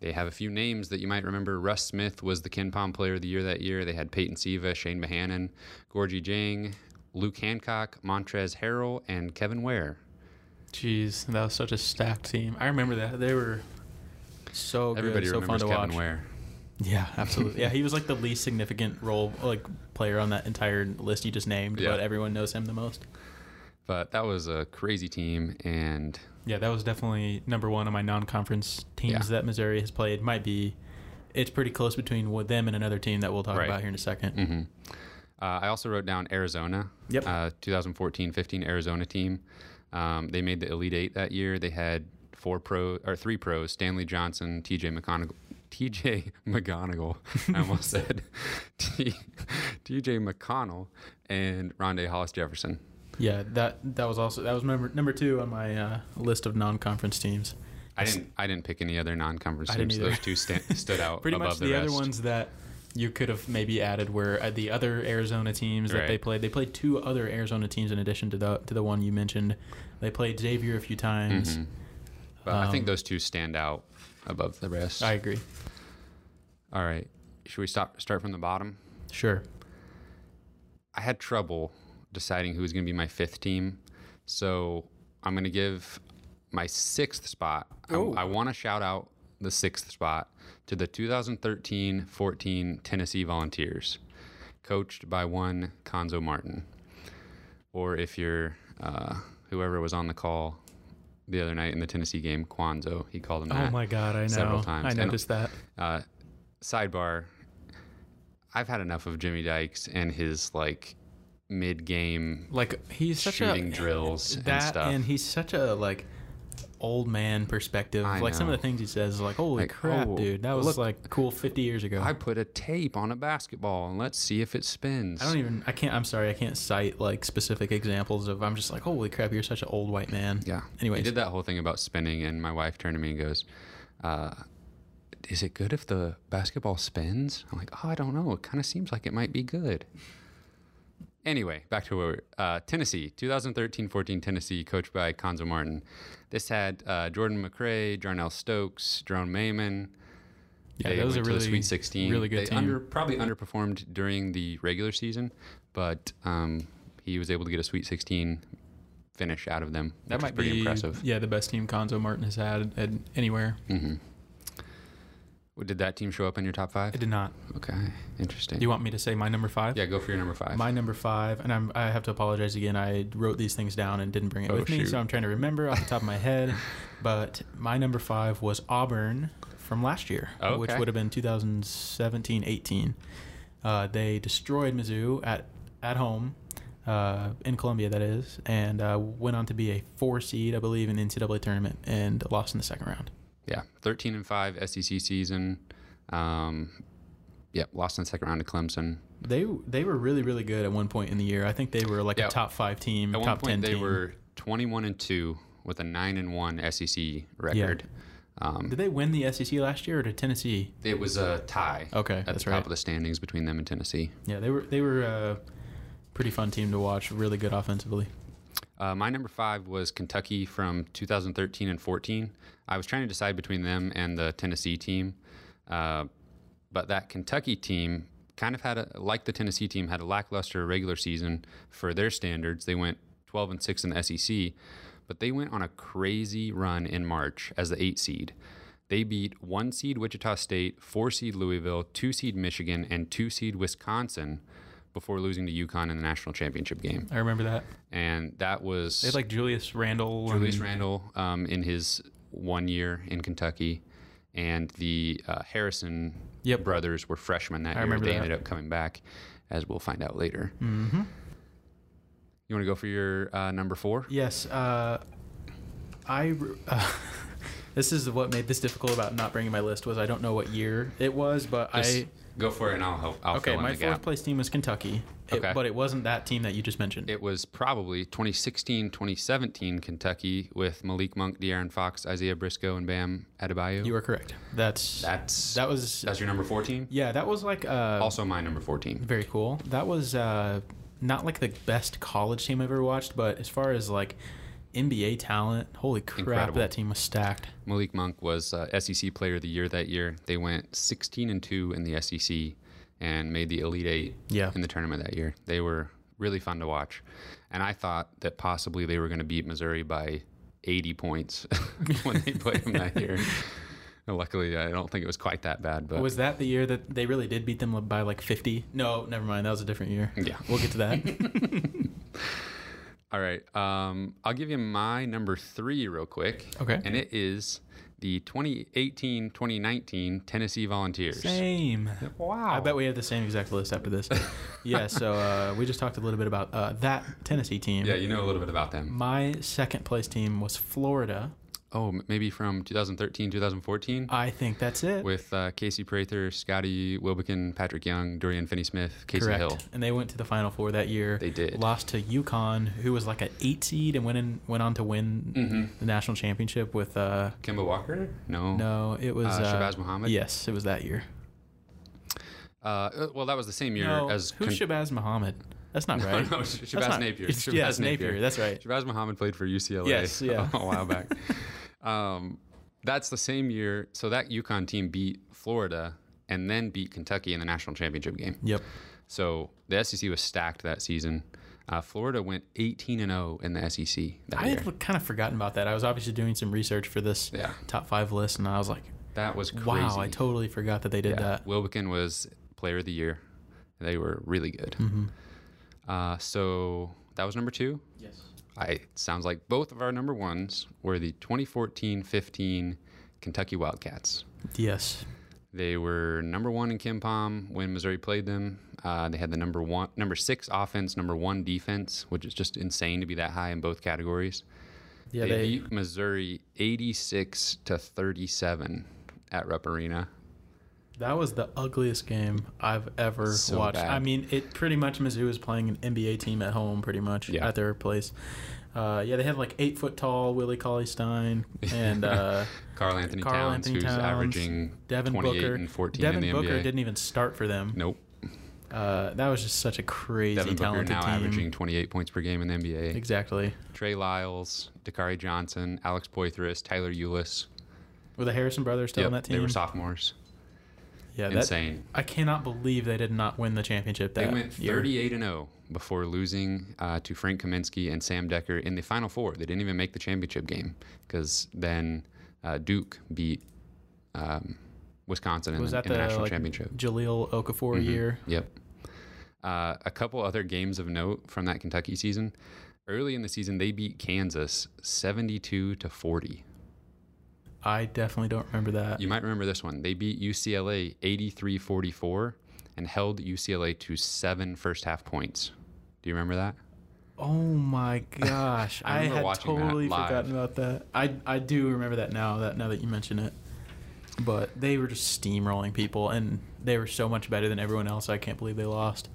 They have a few names that you might remember. Russ Smith was the KenPom player of the year that year. They had Peyton Siva, Chane Behanan, Gorgui Dieng, Luke Hancock, Montrezl Harrell, and Kevin Ware. Jeez, that was such a stacked team. I remember that. They were so good, Everybody so fun remembers to Kevin watch. Ware. Yeah, absolutely. yeah, he was like the least significant role like player on that entire list you just named, Yeah. but everyone knows him the most. But that was a crazy team. And Yeah, that was definitely number one on my non-conference teams Yeah. that Missouri has played. Might be, it's pretty close between with them and another team that we'll talk Right. about here in a 2nd hmm Uh, I also wrote down Arizona. Yep. Uh, 2014-15 Arizona team. Um, they made the Elite Eight that year. They had four pro or three pros: Stanley Johnson, T.J. McConaughey. T.J. McGonigal, [LAUGHS] [LAUGHS] I almost said [LAUGHS] T- T.J. McConnell and Rondae Hollis Jefferson. Yeah, that that was also that was number number two on my uh, list of non-conference teams. I didn't. I didn't pick any other non-conference teams. Those two stood out Pretty much the, the, other ones that you could have maybe added were uh, the other Arizona teams that they played. They played two other Arizona teams in addition to the to the one you mentioned. They played Xavier a few times. Mhm. But I think Um, those two stand out above the rest. I agree. All right. Should we stop? Start from the bottom. Sure. I had trouble deciding who was going to be my fifth team, so I'm going to give my sixth spot. I- Oh. I, want to shout out the sixth spot to the 2013-14 Tennessee Volunteers, coached by one Cuonzo Martin, or if you're uh, whoever was on the call the other night in the Tennessee game, Quanzo. He called him that. Oh my God, I know. several times. I And- noticed that. Uh, sidebar: I've had enough of Jimmy Dykes and his like mid-game Like he's such shooting a drills that, and stuff. and he's such a like old man perspective. I like some of the things he says, is like holy Like, crap, oh, dude, that was look- like cool 50 years ago. I put a tape on a basketball and let's see if it spins. I don't even. I can't. I'm sorry. I can't cite like specific examples of. I'm just like, holy crap, you're such an old white man. yeah. Anyways. he did that whole thing about spinning, and my wife turned to me and goes, uh, "Is it good if the basketball spins?" I'm like, "Oh, I don't know. It kind of seems like it might be good." Anyway, back to where uh, Tennessee, 2013-14 Tennessee, coached by Cuonzo Martin. This had uh, Jordan McRae, Jarnell Stokes, Jeronne Maymon. Yeah, they that was went a to really Sweet 16. really good they team. Under, probably underperformed during the regular season, but um, he was able to get a Sweet 16 finish out of them. that which might was pretty be impressive. Yeah, the best team Cuonzo Martin has had at anywhere. hmm Did that team show up in your top five? It did not. Okay, interesting. Do you want me to say my number five? yeah, go for your number five. My number five, and I'm, I have to apologize again. I wrote these things down and didn't bring it Oh, with me, so I'm trying to remember off the top of my head. [LAUGHS] But my number five was Auburn from last year, which would have been 2017-18. Uh, they destroyed Mizzou at at home uh, in Columbia, that is, and uh, went on to be a four seed, I believe, in the NCAA tournament, and lost in the second round. Yeah, 13 and five SEC season. Um, yeah, lost in the second round to Clemson. They they were really really good at one point in the year. I think they were like Yeah. a top five team, At one top point, ten they team. were 21 and two with a nine and one SEC record. Um, Did they win the SEC last year or did Tennessee? it was a tie Okay, at that's the top right. of the standings between them and Tennessee. Yeah, they were they were a pretty fun team to watch. Really good offensively. Uh, my number five was Kentucky from 2013 and 14. I was trying to decide between them and the Tennessee team, uh, but that Kentucky team kind of had a like the Tennessee team had a lackluster regular season for their standards. They went 12 and six in the SEC, but they went on a crazy run in March as the eight seed. They beat one seed Wichita State, four seed Louisville, two seed Michigan, and two seed Wisconsin before losing to UConn in the national championship game. I remember that. And that was They had like Julius Randle. Julius and- Randle um, in his one year in Kentucky, and the uh, Harrison Yep. brothers were freshmen that I year. They that. ended up coming back, as we'll find out later. Mm-hmm. You want to go for your uh, number four? Yes. Uh, I. Uh, [LAUGHS] this is what made this difficult about not bringing my list was I don't know what year it was, but Just I. go for it, and I'll help. I'll Okay, my fourth gap. place team was Kentucky, It- Okay. but it wasn't that team that you just mentioned. It was probably 2016, 2017 Kentucky with Malik Monk, De'Aaron Fox, Isaiah Briscoe, and Bam Adebayo. you were correct. That's that's that was that's your number four team. yeah. That was like uh, Also, my number four team. Very cool. That was uh, not like the best college team I've ever watched, but as far as like NBA talent, holy crap, Incredible. that team was stacked. Malik Monk was uh, SEC Player of the Year that year. They went 16 and two in the SEC and made the Elite Eight Yeah. in the tournament that year. They were really fun to watch, and I thought that possibly they were going to beat Missouri by 80 points [LAUGHS] when they played them that year. [LAUGHS] Luckily, I don't think it was quite that bad, but was that the year that they really did beat them by like 50? No, never mind. That was a different year. yeah. We'll get to that. [LAUGHS] All right, um, I'll give you my number three real quick. Okay. and it is the 2018-2019 Tennessee Volunteers. same. Wow. I bet we have the same exact list after this. [LAUGHS] yeah, so uh, we just talked a little bit about uh, that Tennessee team. Yeah, you know a little bit about them. My second place team was Florida. Oh, maybe from 2013, 2014 I think that's it. with uh, Casey Prather, Scotty Wilbekin, Patrick Young, Dorian Finney-Smith, Kasey Correct. Hill. And they went to the Final Four that year. They did. Lost to UConn, who was like an eight seed and went in, went on to win Mm-hmm. the national championship with. Uh, Kemba Walker? No. no, it was Uh, uh, Shabazz Muhammad? Yes, it was that year. Uh, uh, well, that was the same year no, as. who's Con- Shabazz Muhammad? That's not [LAUGHS] No, right. no, That's Shabazz not- Napier. Shabazz Napier. Napier. That's right. Shabazz Muhammad played for UCLA Yes, [LAUGHS] yeah. a while back. [LAUGHS] um, that's the same year. So that UConn team beat Florida and then beat Kentucky in the national championship game. Yep. So the SEC was stacked that season. Uh, Florida went 18 and 0 in the SEC that I year. had kind of forgotten about that. I was obviously doing some research for this Yeah, top five list, and I was like, that was crazy. "Wow, I totally forgot that they did yeah. that." Wilbekin was Player of the Year. They were really good. Mm-hmm. Uh, so that was number two. Yes. I it sounds like both of our number ones were the 2014-15 Kentucky Wildcats. Yes. They were number one in KenPom when Missouri played them. Uh, they had the number one, number six offense, number one defense, which is just insane to be that high in both categories. Yeah, they, they. beat Missouri 86 to 37 at Rupp Arena. That was the ugliest game I've ever So watched. bad. I mean, it pretty much Mizzou was playing an NBA team at home, pretty much Yeah. at their place. Uh, yeah, they had like eight foot tall Willie Cauley Stein and uh, [LAUGHS] Karl Anthony Karl Towns, Anthony who's Towns, averaging Devin Booker. and 14 Devin in the Booker NBA. didn't even start for them. Nope. Uh, that was just such a crazy Devin Booker now team. averaging 28 points per game in the NBA. Exactly. Trey Lyles, Dakari Johnson, Alex Poythress, Tyler Ulis. Were the Harrison brothers still Yep, on that team? They were sophomores. Yeah, that, Insane. I cannot believe they did not win the championship that They went year. 38 and 0 before losing uh, to Frank Kaminsky and Sam Dekker in the Final Four. They didn't even make the championship game because then uh, Duke beat um, Wisconsin in, Was the, that in the the, national like, championship. Jahlil Okafor Mhm. year. Yep. Uh, a couple other games of note from that Kentucky season. Early in the season, they beat Kansas 72 to 40. I definitely don't remember that. You might remember this one. They beat UCLA 83 44 and held UCLA to seven first half points. Do you remember that? Oh my gosh, [LAUGHS] I I, had totally forgotten about that. I I do remember that now that now that you mention it. But they were just steamrolling people, and they were so much better than everyone else. I can't believe they lost.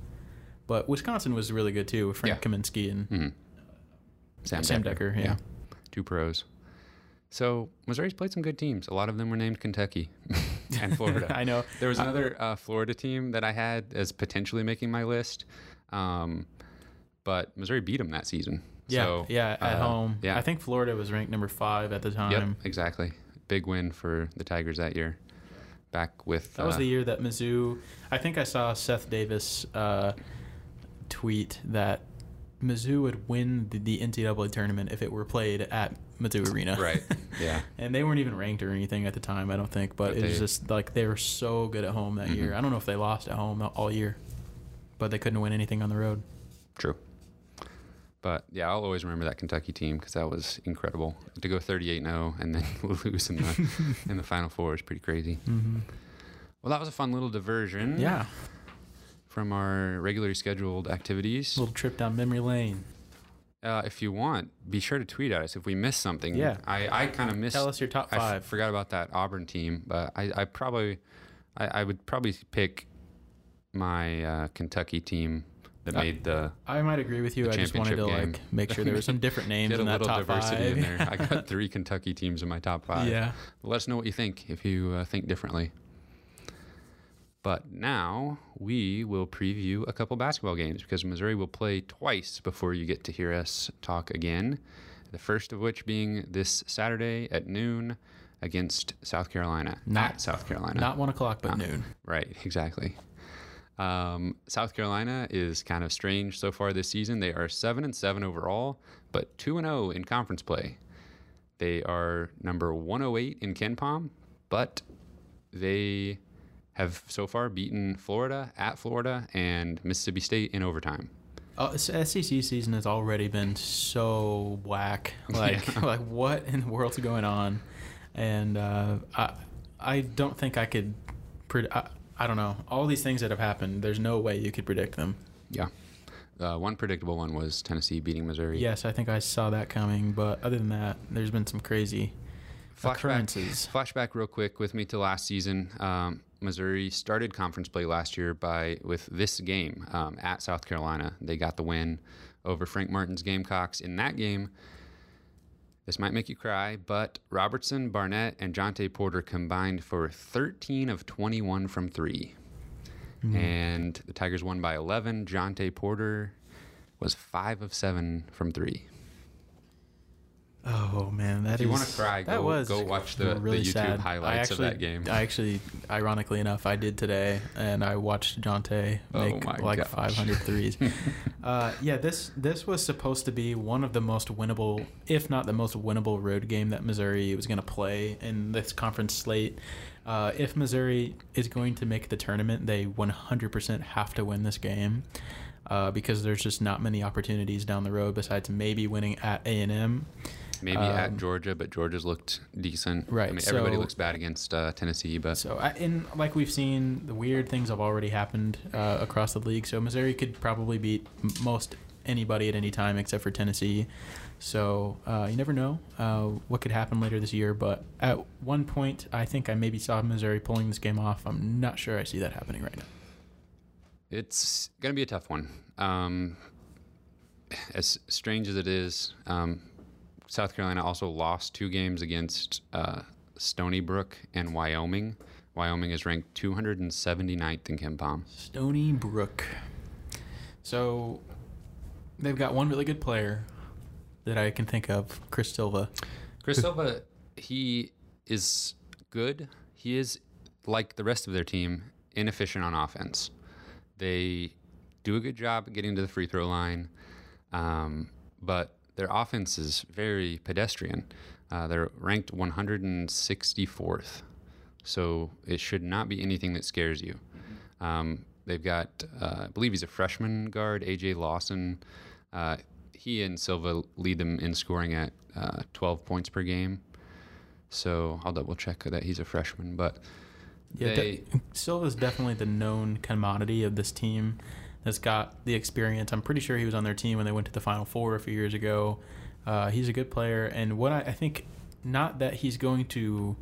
But Wisconsin was really good too with Frank Yeah. Kaminsky and hmm Sam, Sam Dekker. yeah. Two pros. So Missouri's played some good teams. A lot of them were named Kentucky [LAUGHS] and Florida. I know. There was another uh, Florida team that I had as potentially making my list, um, but Missouri beat them that season. Yeah, So, yeah, at uh, home. yeah. I think Florida was ranked number five at the time. Yep, exactly. Big win for the Tigers that year. Back with That was uh, the year that Mizzou. I think I saw Seth Davis uh, tweet that Mizzou would win the, the NCAA tournament if it were played at Mizzou Arena. right. [LAUGHS] Yeah. and they weren't even ranked or anything at the time, I don't think. But, But it was they- just like they were so good at home that Mhm. year. I don't know if they lost at home all year, but they couldn't win anything on the road. True. But yeah, I'll always remember that Kentucky team because that was incredible to go 38-0 and then [LAUGHS] lose in the [LAUGHS] in the Final Four is pretty crazy. Mm-hmm. Well, that was a fun little diversion. Yeah, From our regularly scheduled activities. little trip down memory lane. Uh, if you want, be sure to tweet at us if we miss something. Yeah. I, I kind of missed. Tell us your top I f- five. forgot about that Auburn team, but I, I probably, I, I would probably pick my uh, Kentucky team that Uh, made the I might agree with you. I just wanted to championship like make sure there were some different [LAUGHS] names get a in that little top diversity five. in there. I got [LAUGHS] three Kentucky teams in my top five. yeah. Let us know what you think if you uh, think differently. But now we will preview a couple basketball games because Missouri will play twice before you get to hear us talk again. The first of which being this Saturday at noon against South Carolina. Not- South Carolina. Not one o'clock, but No. noon. Right, exactly. Um, South Carolina is kind of strange so far this season. They are seven and seven overall, but two and zero in conference play. They are number one hundred eight in KenPom, but they have so far beaten Florida at Florida and Mississippi State in overtime. Oh, SEC season has already been so whack. [LAUGHS] Like, [LAUGHS] like what in the world's going on? And uh, I, I don't think I could. Pred- I, I don't know. All these things that have happened, there's no way you could predict them. Yeah. Uh, one predictable one was Tennessee beating Missouri. Yes, I think I saw that coming. But other than that, there's been some crazy, flashback, occurrences. flashback real quick with me to last season. Um, Missouri started conference play last year by with this game um, at South Carolina. They got the win over Frank Martin's Gamecocks. In that game, this might make you cry, but Robertson, Barnett, and Jontay Porter combined for 13 of 21 from three. And the Tigers won by 11. Jontay Porter was 5 of 7 from three. Oh man, that If you is- want to cry, that go, was go watch the, really the YouTube sad. highlights actually, of that game. I actually, ironically enough, I did today, and I watched Jontay Oh make my like gosh. 500 [LAUGHS] threes. uh, yeah, this this was supposed to be one of the most winnable, if not the most winnable, road game that Missouri was going to play in this conference slate. Uh, if Missouri is going to make the tournament, they 100% have to win this game. Uh, because there's just not many opportunities down the road besides maybe winning at A Maybe at Um, Georgia, but Georgia's looked decent. Right, I mean, everybody so- looks bad against uh, Tennessee, but So, I, and like we've seen, the weird things have already happened uh, across the league. So Missouri could probably beat m- most anybody at any time except for Tennessee. So uh, you never know uh, what could happen later this year. But at one point, I think I maybe saw Missouri pulling this game off. I'm not sure I see that happening right now. it's going to be a tough one. Um, as strange as it is, um, South Carolina also lost two games against uh, Stony Brook and Wyoming. Wyoming is ranked 279th in KenPom. Stony Brook. So they've got one really good player that I can think of, Chris Silva. Chris Silva, he is good. He is like the rest of their team, inefficient on offense. They do a good job at getting to the free throw line, um, but their offense is very pedestrian. Uh, they're ranked 164th, so it should not be anything that scares you. Um, they've got, uh, I believe he's a freshman guard, AJ Lawson. Uh, he and Silva lead them in scoring at uh, 12 points per game. So I'll double check that he's a freshman, but Yeah, they, de- Silva's definitely the known commodity of this team that's got the experience. I'm pretty sure he was on their team when they went to the Final Four a few years ago. Uh, he's a good player, and what I, I think, not that he's going to,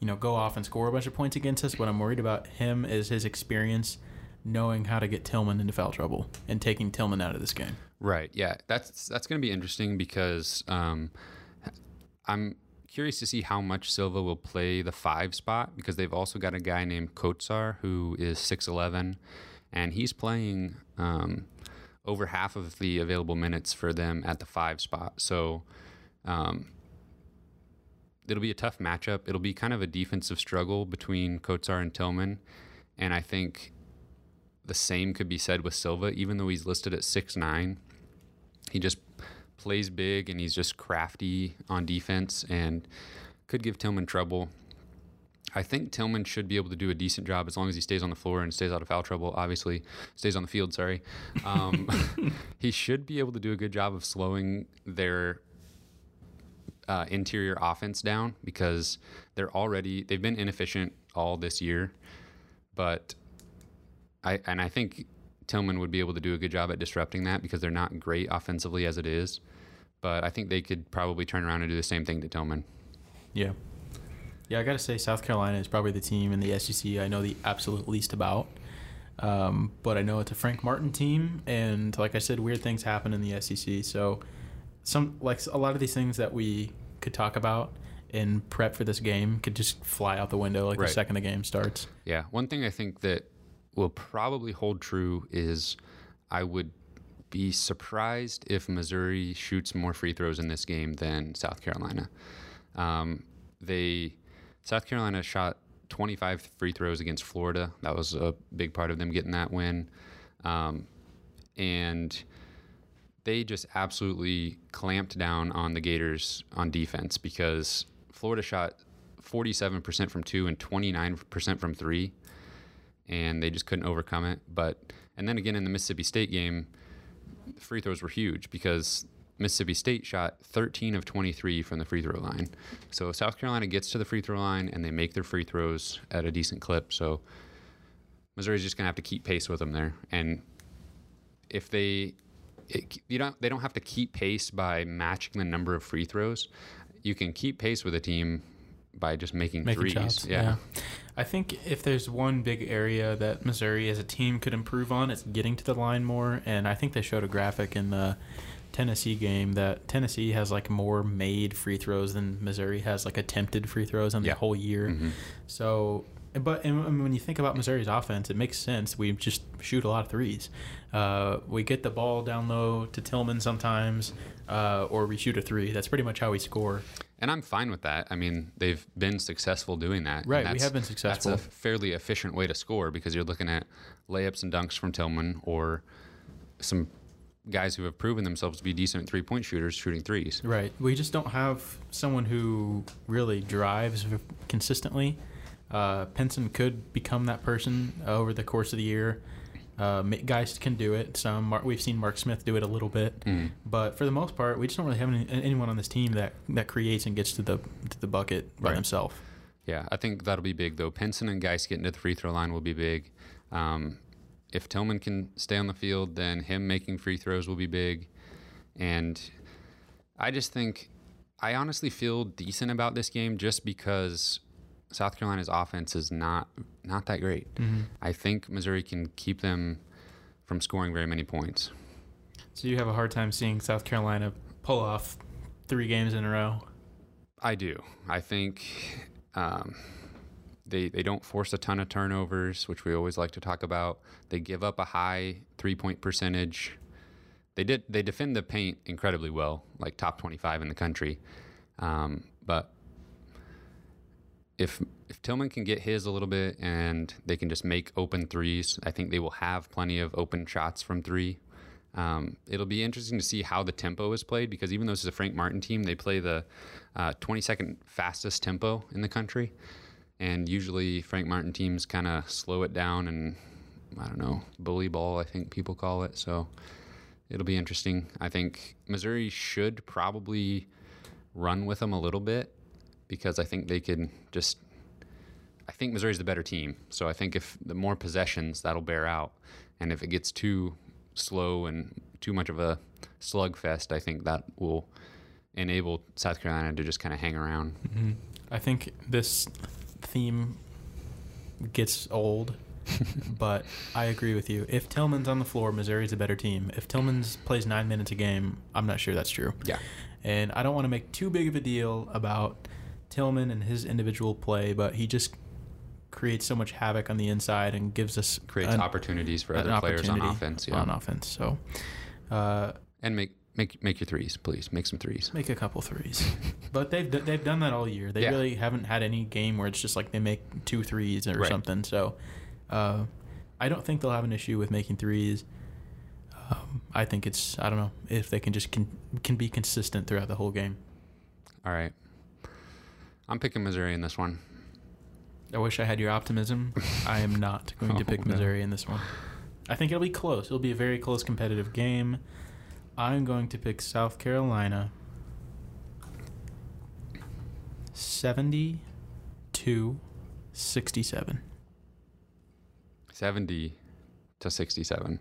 you know, go off and score a bunch of points against us. What I'm worried about him is his experience, knowing how to get Tilmon into foul trouble and taking Tilmon out of this game. Right. Yeah. That's that's going to be interesting because um, I'm curious to see how much Silva will play the five spot because they've also got a guy named Kotsar who is six eleven, and he's playing um, over half of the available minutes for them at the five spot. So. Um, It'll be a tough matchup. It'll be kind of a defensive struggle between Kotsar and Tilmon. And I think the same could be said with Silva, even though he's listed at six nine. He just plays big and he's just crafty on defense and could give Tilmon trouble. I think Tilmon should be able to do a decent job as long as he stays on the floor and stays out of foul trouble. Obviously, stays on the field. Sorry, um, [LAUGHS] he should be able to do a good job of slowing their uh, interior offense down because they're already they've been inefficient all this year, but I and I think Tilmon would be able to do a good job at disrupting that because they're not great offensively as it is. But I think they could probably turn around and do the same thing to Tilmon. Yeah. Yeah, I got to say, South Carolina is probably the team in the SEC I know the absolute least about. Um, but I know it's a Frank Martin team, and like I said, weird things happen in the SEC. So, some like a lot of these things that we could talk about in prep for this game could just fly out the window like Right. the second the game starts. Yeah, one thing I think that will probably hold true is I would be surprised if Missouri shoots more free throws in this game than South Carolina. Um, they South Carolina shot 25 free throws against Florida. That was a big part of them getting that win, um, and they just absolutely clamped down on the Gators on defense because Florida shot 47% from two and 29% from three and they just couldn't overcome it. But and then again in the Mississippi State game, free throws were huge because Mississippi State shot 13 of 23 from the free throw line. So South Carolina gets to the free throw line and they make their free throws at a decent clip. So Missouri's just gonna have to keep pace with them there. And if they it, you don't they don't have to keep pace by matching the number of free throws. You can keep pace with a team by just making, Making threes. shots. yeah. I think if there's one big area that Missouri as a team could improve on, it's getting to the line more. And I think they showed a graphic in the Tennessee game that Tennessee has like more made free throws than Missouri has like attempted free throws in Yeah. the whole year. Mhm. So, but and when you think about Missouri's offense, it makes sense. We just shoot a lot of threes. Uh, we get the ball down low to Tilmon sometimes, uh, or we shoot a three. That's pretty much how we score. And I'm fine with that. I mean, they've been successful doing that. Right, we have been successful. That's a fairly efficient way to score because you're looking at layups and dunks from Tilmon or some guys who have proven themselves to be decent three point shooters shooting threes. Right. We just don't have someone who really drives consistently. Uh, Pinson could become that person over the course of the year. Uh, guys can do it. Some we've seen Mark Smith do it a little bit, Mm. but for the most part, we just don't really have any, anyone on this team that, that creates and gets to the to the bucket by Right. himself. Yeah, I think that'll be big though. Pinson and Geist getting to the free throw line will be big. Um, if Tilmon can stay on the field, then him making free throws will be big. And I just think I honestly feel decent about this game just because South Carolina's offense is not not that great. I think Missouri can keep them from scoring very many points. So you have a hard time seeing South Carolina pull off three games in a row. I do. I think um, they they don't force a ton of turnovers, which we always like to talk about. They give up a high three point percentage. They did they defend the paint incredibly well, like top twenty five in the country. Um, but if if Tilmon can get his a little bit and they can just make open threes, I think they will have plenty of open shots from three. Um, it'll be interesting to see how the tempo is played because even though this is a Frank Martin team, they play the uh, 22nd fastest tempo in the country. And usually Frank Martin teams kind of slow it down and, I don't know, bully ball, I think people call it. So it'll be interesting. I think Missouri should probably run with them a little bit because I think they can just. I think Missouri's the better team. So I think if the more possessions, that'll bear out. And if it gets too slow and too much of a slugfest, I think that will enable South Carolina to just kind of hang around. Mm-hmm. I think this theme gets old, [LAUGHS] but I agree with you. If Tilmon's on the floor, Missouri's a better team. If Tilmon's plays nine minutes a game, I'm not sure that's true. Yeah. And I don't want to make too big of a deal about Tilmon and his individual play, but he just creates so much havoc on the inside and gives us Creates an- opportunities for other players on offense. Yeah. On offense, so uh, and make make make your threes, please. Make some threes. make a couple threes. [LAUGHS] but they've they've done that all year. They Yeah. really haven't had any game where it's just like they make two threes or Right. something. So uh, I don't think they'll have an issue with making threes. Um, I think it's I don't know if they can just can can be consistent throughout the whole game. All right. I'm picking Missouri in this one. I wish I had your optimism. [LAUGHS] I am not going to Oh, pick no. Missouri in this one. I think it'll be close. It'll be a very close competitive game. I'm going to pick South Carolina 70 to 67. 70 to 67. Is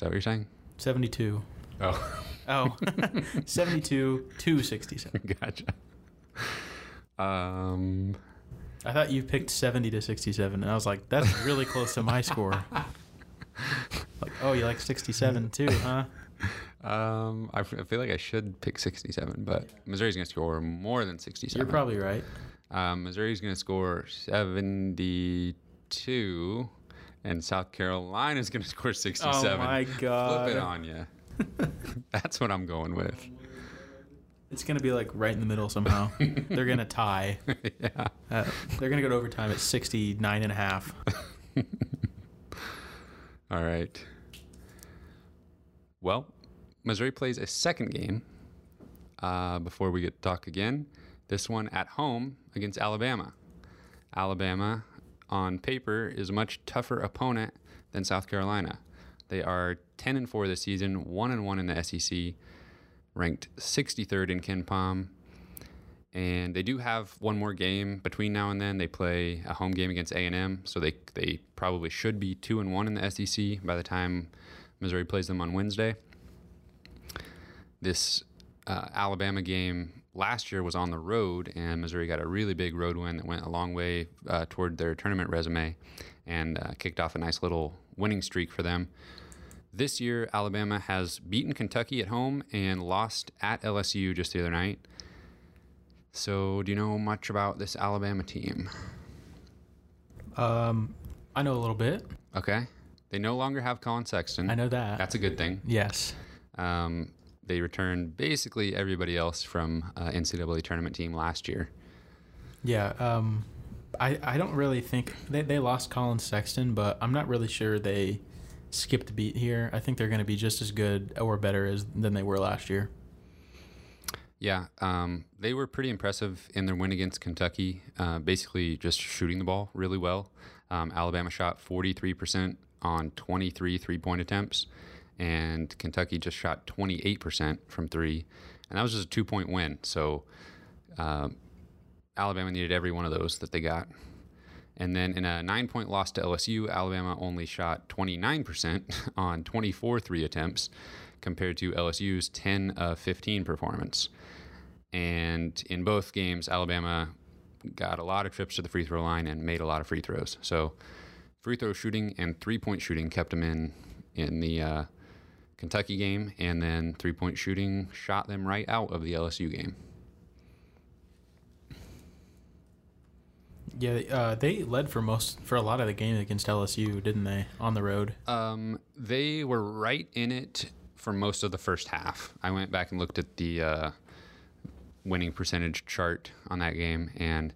that what you're saying? 72. Oh, [LAUGHS] Oh, [LAUGHS] 72 to 67. [LAUGHS] gotcha. Um, I thought you picked 70 to 67, and I was like, that's really close to my score. Like, oh, you like 67 too, huh? Um, I, f- I feel like I should pick 67, but Missouri's going to score more than 67. You're probably right. Um, Missouri's going to score 72, and South Carolina's going [LAUGHS] to score 67. Oh my god. Flip it on you. [LAUGHS] That's what I'm going with. It's gonna be like right in the middle somehow. [LAUGHS] they're gonna tie. yeah. Uh, they're gonna go to overtime at 69 and a half. All right. Well, Missouri plays a second game uh, before we get to talk again. This one at home against Alabama. Alabama, on paper, is a much tougher opponent than South Carolina. They are 10 and 4 this season, 1 and 1 in the SEC, ranked 63rd in KenPom. And they do have one more game between now and then. They play a home game against A&M, so they they probably should be 2 and 1 in the SEC by the time Missouri plays them on Wednesday. This uh, Alabama game last year was on the road, and Missouri got a really big road win that went a long way uh, toward their tournament resume and uh, kicked off a nice little winning streak for them. This year, Alabama has beaten Kentucky at home and lost at LSU just the other night. So, do you know much about this Alabama team? Um, I know a little bit. Okay. They no longer have Collin Sexton. I know that. That's a good thing. yes. Um, they returned basically everybody else from uh, NCAA tournament team last year. Yeah. Um, I I don't really think they they lost Collin Sexton, but I'm not really sure they skipped a beat here. I think they're going to be just as good or better as than they were last year. Yeah, um, they were pretty impressive in their win against Kentucky. Uh, basically, just shooting the ball really well. Um, Alabama shot 43% on 23 three point attempts, and Kentucky just shot 28% from three. And that was just a two point win. So um, Alabama needed every one of those that they got. And then in a nine point loss to LSU, Alabama only shot 29% [LAUGHS] on 24 three attempts compared to LSU's 10 of 15 performance. And in both games, Alabama got a lot of trips to the free throw line and made a lot of free throws. So free throw shooting and three point shooting kept them in in the uh, Kentucky game, and then three point shooting shot them right out of the LSU game. Yeah, uh, they led for most for a lot of the game against LSU, didn't they? On the road. Um, they were right in it for most of the first half. I went back and looked at the uh, winning percentage chart on that game, and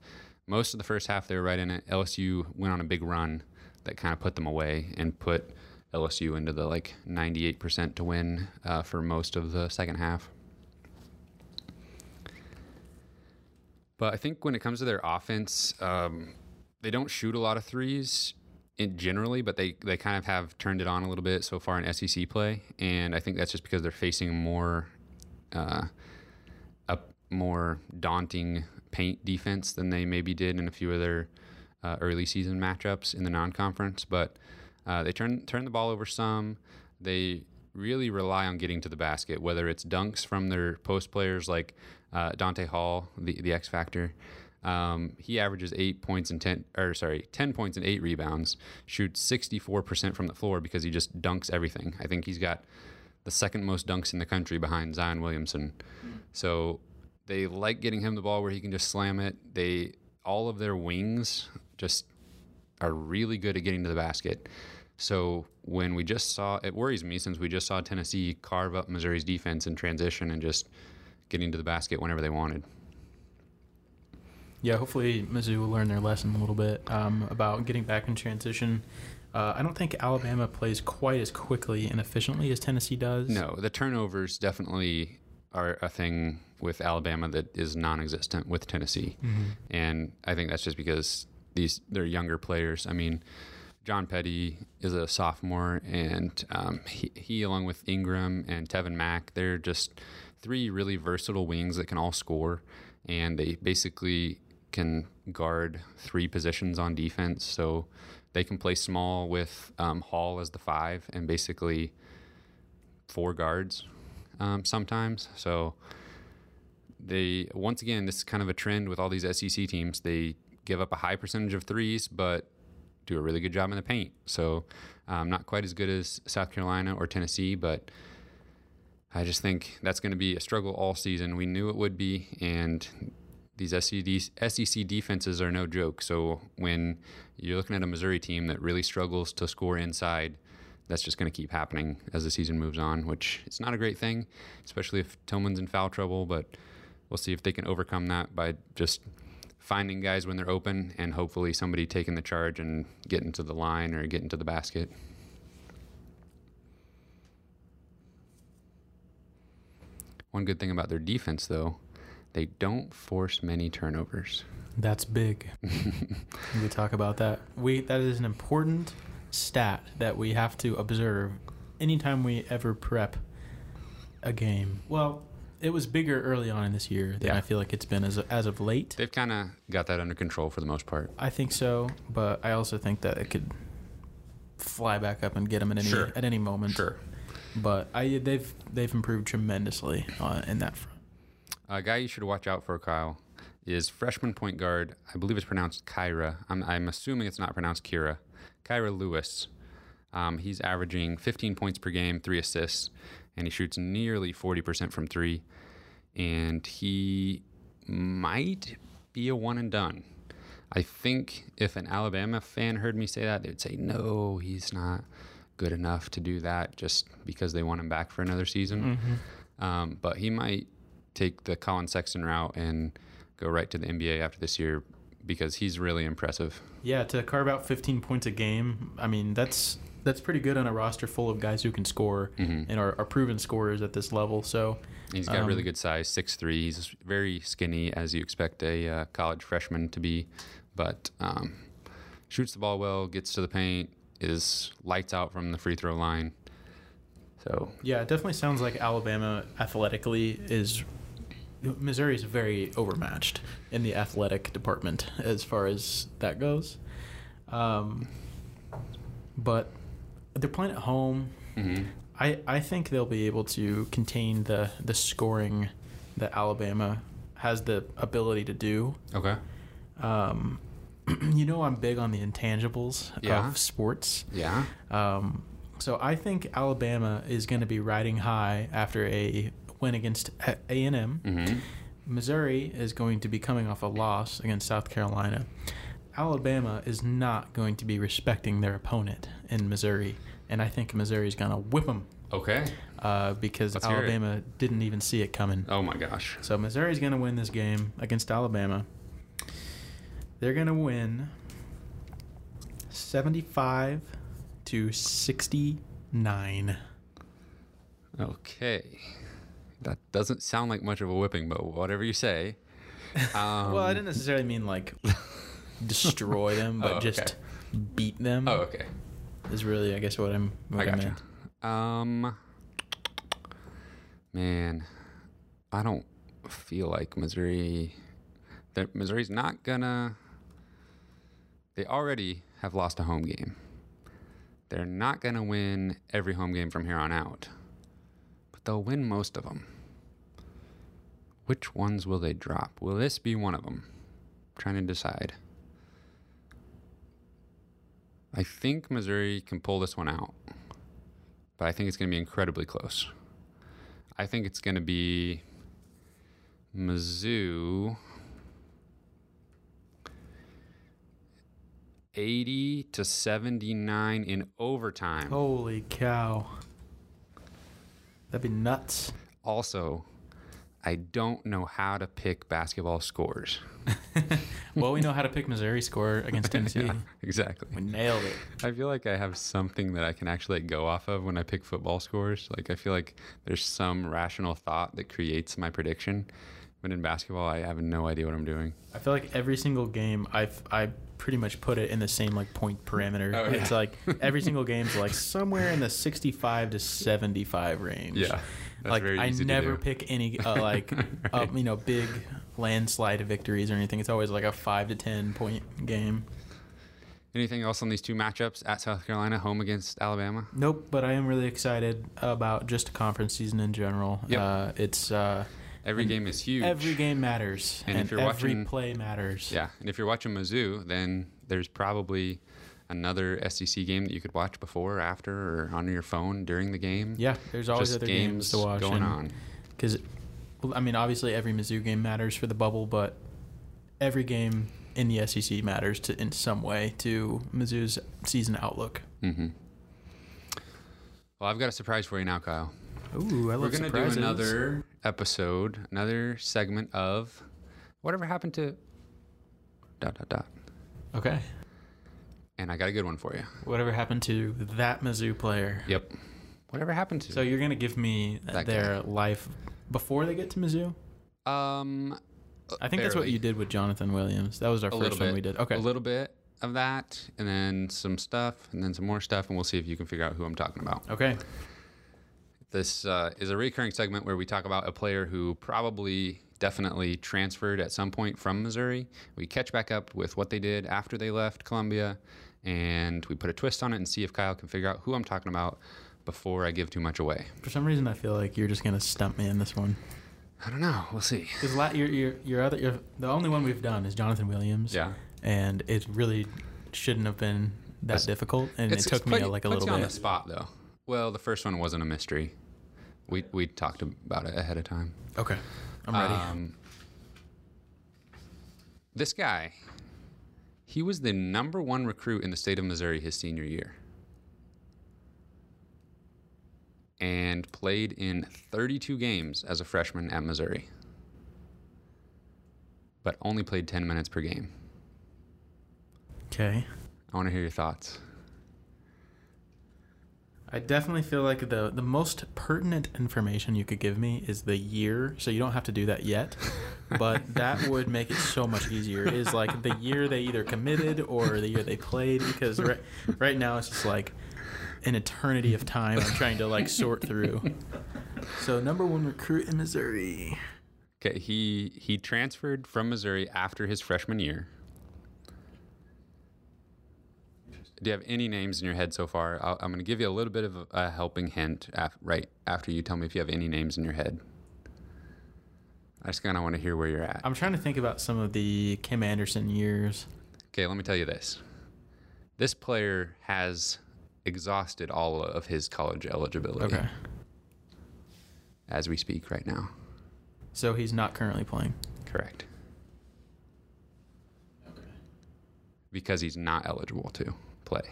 most of the first half they were right in it. LSU went on a big run that kind of put them away and put LSU into the like 98% to win uh, for most of the second half. But I think when it comes to their offense, um, they don't shoot a lot of threes in generally, but they, they kind of have turned it on a little bit so far in SEC play, and I think that's just because they're facing more uh, a more daunting paint defense than they maybe did in a few of their uh, early season matchups in the non-conference. But uh, they turn turn the ball over some. They really rely on getting to the basket, whether it's dunks from their post players like uh, Donta Hall, the the X Factor. Um, he averages eight points and ten, or sorry, ten points and eight rebounds. Shoots sixty four percent from the floor because he just dunks everything. I think he's got the second most dunks in the country behind Zion Williamson. So they like getting him the ball where he can just slam it. They all of their wings just are really good at getting to the basket. So when we just saw, it worries me since we just saw Tennessee carve up Missouri's defense in transition and just getting to the basket whenever they wanted. Yeah, hopefully Mizzou will learn their lesson a little bit um, about getting back in transition. Uh, I don't think Alabama plays quite as quickly and efficiently as Tennessee does. No, the turnovers definitely are a thing with Alabama that is non-existent with Tennessee, Mm-hmm. and I think that's just because these they're younger players. I mean, John Petty is a sophomore, and um, he, he along with Ingram and Tevin Mack, they're just three really versatile wings that can all score, and they basically can guard three positions on defense. So they can play small with um, Hall as the five, and basically four guards um, sometimes. So they once again, this is kind of a trend with all these SEC teams. They give up a high percentage of threes, but do a really good job in the paint. So um, not quite as good as South Carolina or Tennessee, but I just think that's going to be a struggle all season. We knew it would be, and these SEC defenses are no joke. So when you're looking at a Missouri team that really struggles to score inside, that's just going to keep happening as the season moves on, which is not a great thing, especially if Tilmon's in foul trouble. But we'll see if they can overcome that by just finding guys when they're open and hopefully somebody taking the charge and getting to the line or getting to the basket. One good thing about their defense, though, they don't force many turnovers. That's big. [LAUGHS] we talk about that. We that is an important stat that we have to observe anytime we ever prep a game. Well, it was bigger early on in this year than Yeah. I feel like it's been as as of late. They've kind of got that under control for the most part. I think so, but I also think that it could fly back up and get them at any Sure. at any moment. Sure. But I they've they've improved tremendously uh, in that front. A guy you should watch out for, Kyle, is freshman point guard. I believe it's pronounced Kyra. I'm, I'm assuming it's not pronounced Kira. Kyra Lewis. Um, he's averaging 15 points per game, three assists, and he shoots nearly 40% from three. And he might be a one and done. I think if an Alabama fan heard me say that, they'd say, no, he's not good enough to do that just because they want him back for another season. Um, but he might take the Collin Sexton route and go right to the NBA after this year because he's really impressive. Yeah, to carve out 15 points a game, I mean that's that's pretty good on a roster full of guys who can score and are, are proven scorers at this level. So He's got really Um, good size, 6'3". He's very skinny, as you expect a uh, college freshman to be, but um, shoots the ball well, gets to the paint, is lights out from the free throw line. So yeah, it definitely sounds like Alabama athletically is Missouri is very overmatched in the athletic department as far as that goes. Um, but they're playing at home. mhm. I, I think they'll be able to contain the, the scoring that Alabama has the ability to do. okay, Um, [CLEARS THROAT] you know, I'm big on the intangibles Yeah. of sports. yeah, Um, so I think Alabama is going to be riding high after a win against A and M. hmm Missouri is going to be coming off a loss against South Carolina. Alabama is not going to be respecting their opponent in Missouri, and I think Missouri is going to whip them okay. uh, because Let's. Alabama didn't even see it coming. Oh my gosh, So Missouri's going to win this game against Alabama. They're going to win 75 to 69. okay. That doesn't sound like much of a whipping, but whatever you say. [LAUGHS] Um, well, I didn't necessarily mean like [LAUGHS] destroy them, but [LAUGHS] Oh, okay. just beat them. Oh, okay. Is really, I guess, what I'm. What I I, gotcha. meant. Um, man, I don't feel like Missouri. That Missouri's not gonna. They already have lost a home game. They're not gonna win every home game from here on out, but they'll win most of them. Which ones will they drop? Will this be one of them? I'm trying to decide. I think Missouri can pull this one out, but I think it's going to be incredibly close. I think it's going to be Mizzou 80 to 79 in overtime. Holy cow! That'd be nuts. Also, I don't know how to pick basketball scores. [LAUGHS] well, we know how to pick Missouri score against [LAUGHS] Tennessee. Yeah, exactly. We nailed it. I feel like I have something that I can actually go off of when I pick football scores. Like I feel like there's some rational thought that creates my prediction. But in basketball, I have no idea what I'm doing. I feel like every single game, I've I pretty much put it in the same like point parameter. Oh, yeah. It's like every single [LAUGHS] game's like somewhere in the 65 to 75 range. Yeah, like I never pick any [LAUGHS] uh, like uh, you know big landslide victories or anything. It's always like a five to ten point game. Anything else on these two matchups at South Carolina, home against Alabama? Nope, but I am really excited about just conference season in general. Yep. Uh, it's Every game is huge. every game matters, And and, if you're every watching- play matters. Yeah, and if you're watching Mizzou, then there's probably another SEC game that you could watch before, or after, or on your phone during the game. Yeah, there's always Just other games, to watch going and- on. because well, I mean, obviously every Mizzou game matters for the bubble, but every game in the SEC matters to in some way to Mizzou's season outlook. Mm-hmm. Well, I've got a surprise for you now, Kyle. Ooh, I We're gonna surprises. do another episode, another segment of whatever happened to dot dot dot. Okay. And I got a good one for you. Whatever happened to that Mizzou player? Yep. Whatever happened to? So you're gonna give me That their life before they get to Mizzou? um, I think that's what you did with Jonathan Williams. That was our a first bit. one we did. Okay. A little bit of that, and then some stuff, and then some more stuff, and we'll see if you can figure out who I'm talking about. Okay. This uh, is a recurring segment where we talk about a player who probably definitely transferred at some point from Missouri. We catch back up with what they did after they left Columbia, and we put a twist on it and see if Kyle can figure out who I'm talking about before I give too much away. For some reason, I feel like you're just gonna stump me in this one. I don't know. We'll see. Because la- your, your, your other, your, the only one we've done is Jonathan Williams. Yeah. And it really shouldn't have been that It's- difficult. And it took me like a little you on bit. the spot though. Well, the first one wasn't a mystery. We we talked about it ahead of time. Okay. I'm ready. Um, this guy, he was the number one recruit in the state of Missouri his senior year. And played in 32 games as a freshman at Missouri. But only played 10 minutes per game. Okay. I want to hear your thoughts. I definitely feel like the the most pertinent information you could give me is the year, so you don't have to do that yet. But [LAUGHS] that would make it so much easier. Is like the year they either committed or the year they played because right right now it's just like an eternity of time I'm trying to like sort through. So number one recruit in Missouri. Okay, he he transferred from Missouri after his freshman year. Do you have any names in your head so far? I'll, I'm going to give you a little bit of a helping hint af- right after you tell me if you have any names in your head. I just kind of want to hear where you're at. I'm trying to think about some of the Kim Anderson years. Okay, let me tell you this. This player has exhausted all of his college eligibility Okay. as we speak right now. So he's not currently playing. Correct. Okay. Because he's not eligible to play.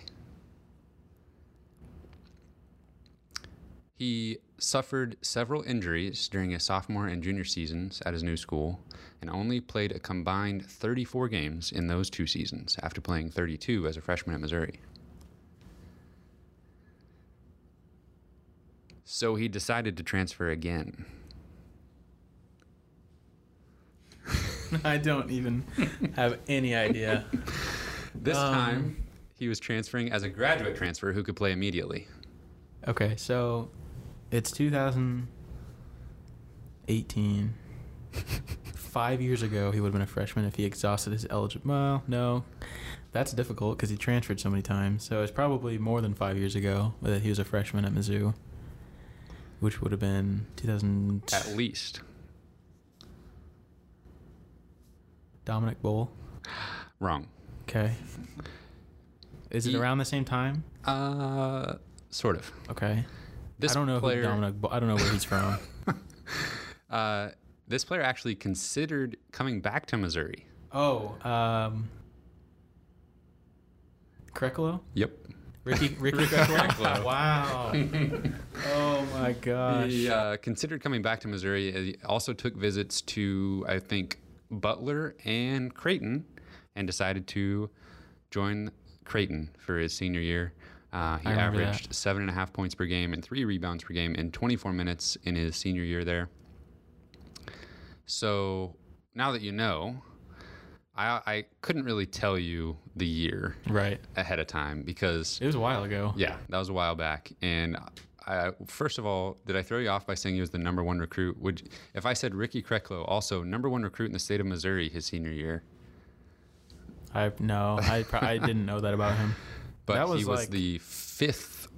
He suffered several injuries during his sophomore and junior seasons at his new school and only played a combined 34 games in those two seasons after playing 32 as a freshman at Missouri. So he decided to transfer again. [LAUGHS] I don't even have any idea. [LAUGHS] This Um, time, he was transferring as a graduate transfer who could play immediately. Okay, so it's 2018. [LAUGHS] Five years ago, he would have been a freshman if he exhausted his eligible. Well, no, that's difficult because he transferred so many times. So it's probably more than five years ago that he was a freshman at Mizzou, which would have been 2000. At least. Dominique Bull. Wrong. Okay. Is it He- around the same time? Uh, sort of. Okay. This I don't know player, who Dominic. I don't know where he's from. [LAUGHS] Uh, this player actually considered coming back to Missouri. oh, um, Kreklow. Yep. Ricky [LAUGHS] Ricky Kreklow. wow. oh my gosh. He uh, considered coming back to Missouri. He also took visits to, I think, Butler and Creighton, and decided to join Creighton for his senior year. Uh, he remember that. averaged seven and a half points per game and three rebounds per game in 24 minutes in his senior year there. So now that you know, I, I couldn't really tell you the year Right. ahead of time because It was a while ago. yeah, that was a while back. And I, first of all, did I throw you off by saying he was the number one recruit? Would if I said Ricky Kreklow, also number one recruit in the state of Missouri his senior year, I no, I pro- I didn't know that about him. [LAUGHS] but That was he was like- the fifth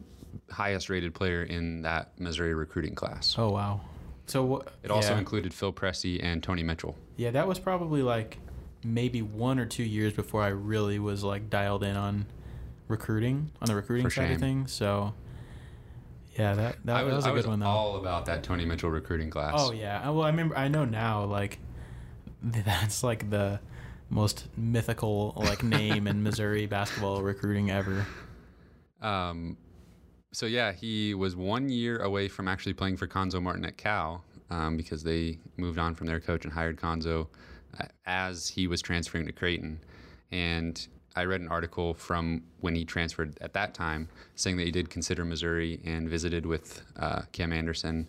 highest rated player in that Missouri recruiting class. Oh wow. So what? It also yeah. included Phil Pressey and Tony Mitchell. Yeah, that was probably like maybe one or two years before I really was like dialed in on recruiting on the recruiting For side shame. of things. So yeah, that that, I was, that was a I good was one though. all about that Tony Mitchell recruiting class. Oh yeah. Well, I remember. I know now. Like, [LAUGHS] that's like the most mythical like [LAUGHS] name in Missouri basketball recruiting ever. Um, so yeah, he was one year away from actually playing for Cuonzo Martin at Cal um, because they moved on from their coach and hired Cuonzo uh, as he was transferring to Creighton. And I read an article from when he transferred at that time saying that he did consider Missouri and visited with uh, Kim Anderson.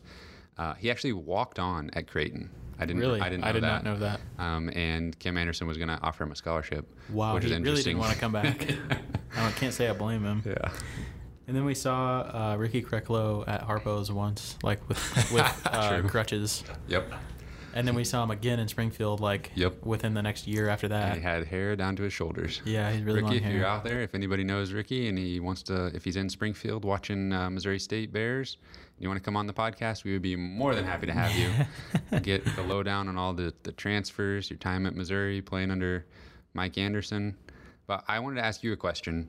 Uh, he actually walked on at Creighton. I didn't. Really, I didn't know I did that. not know that. Um, and Kim Anderson was going to offer him a scholarship. Wow, which he is really interesting. didn't want to come back. [LAUGHS] I can't say I blame him. yeah. And then we saw uh, Ricky Kreklow at Harpo's once, like with [LAUGHS] with uh, crutches. Yep. and then we saw him again in Springfield, like Yep. within the next year after And that. he had hair down to his shoulders. Yeah, he's really Ricky, if hair. you're out there, if anybody knows Ricky and he wants to, if he's in Springfield watching uh, Missouri State Bears, and you want to come on the podcast, we would be more than happy to have you. [LAUGHS] Get the lowdown on all the, the transfers, your time at Missouri, playing under Mike Anderson. But I wanted to ask you a question.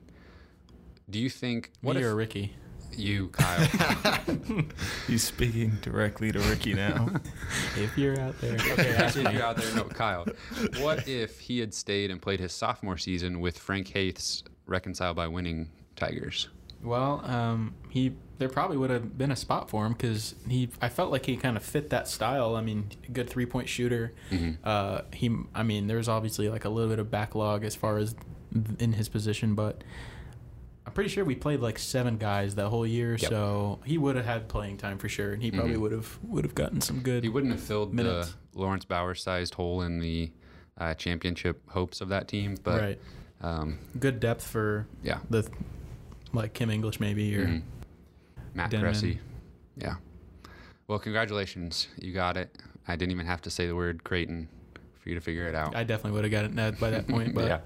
Do you think what Me if Ricky? you, Kyle? [LAUGHS] He's speaking directly to Ricky now. [LAUGHS] if you're out there. Okay, Okay, if you're out there, no, Kyle. What if he had stayed and played his sophomore season with Frank Haith's reconciled by winning Tigers? Well, um, he there probably would have been a spot for him because he. I felt like he kind of fit that style. I mean, good three point shooter. Mhm. Uh, he. I mean, there was obviously like a little bit of backlog as far as in his position, but I'm pretty sure we played like seven guys that whole year, Yep. so he would have had playing time for sure, and he probably Mhm. would have would have gotten some good. He wouldn't have filled Minutes. the Laurence Bowers sized hole in the uh, championship hopes of that team, but right. um, Good depth for yeah. the like Kim English maybe or Mhm. Matt Denmon. Pressey. Yeah. Well, congratulations. You got it. I didn't even have to say the word Creighton for you to figure it out. I definitely would have gotten it by that point, but [LAUGHS] yeah.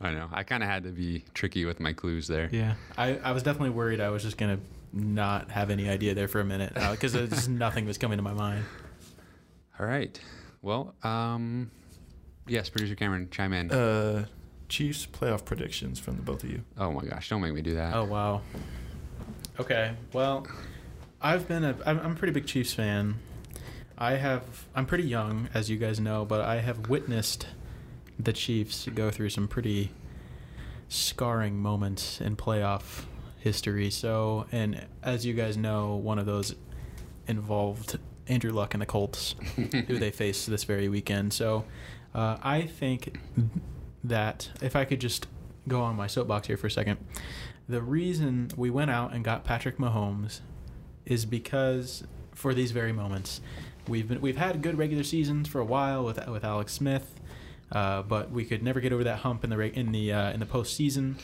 I know. I kind of had to be tricky with my clues there. Yeah, I, I was definitely worried I was just gonna not have any idea there for a minute because just [LAUGHS] nothing was coming to my mind. All right. Well, um, yes, producer Cameron, chime in. Uh, Chiefs playoff predictions from the both of you. oh my gosh, don't make me do that. Oh wow. Okay, well, I've been a I'm, I'm a pretty big Chiefs fan. I have I'm pretty young, as you guys know, but I have witnessed the Chiefs go through some pretty scarring moments in playoff history. So, and as you guys know, one of those involved Andrew Luck and the Colts, [LAUGHS] who they face this very weekend. So, uh, I think that if I could just go on my soapbox here for a second, the reason we went out and got Patrick Mahomes is because for these very moments, we've been we've had good regular seasons for a while with with Alex Smith. Uh, but we could never get over that hump in the in the uh, in the postseason.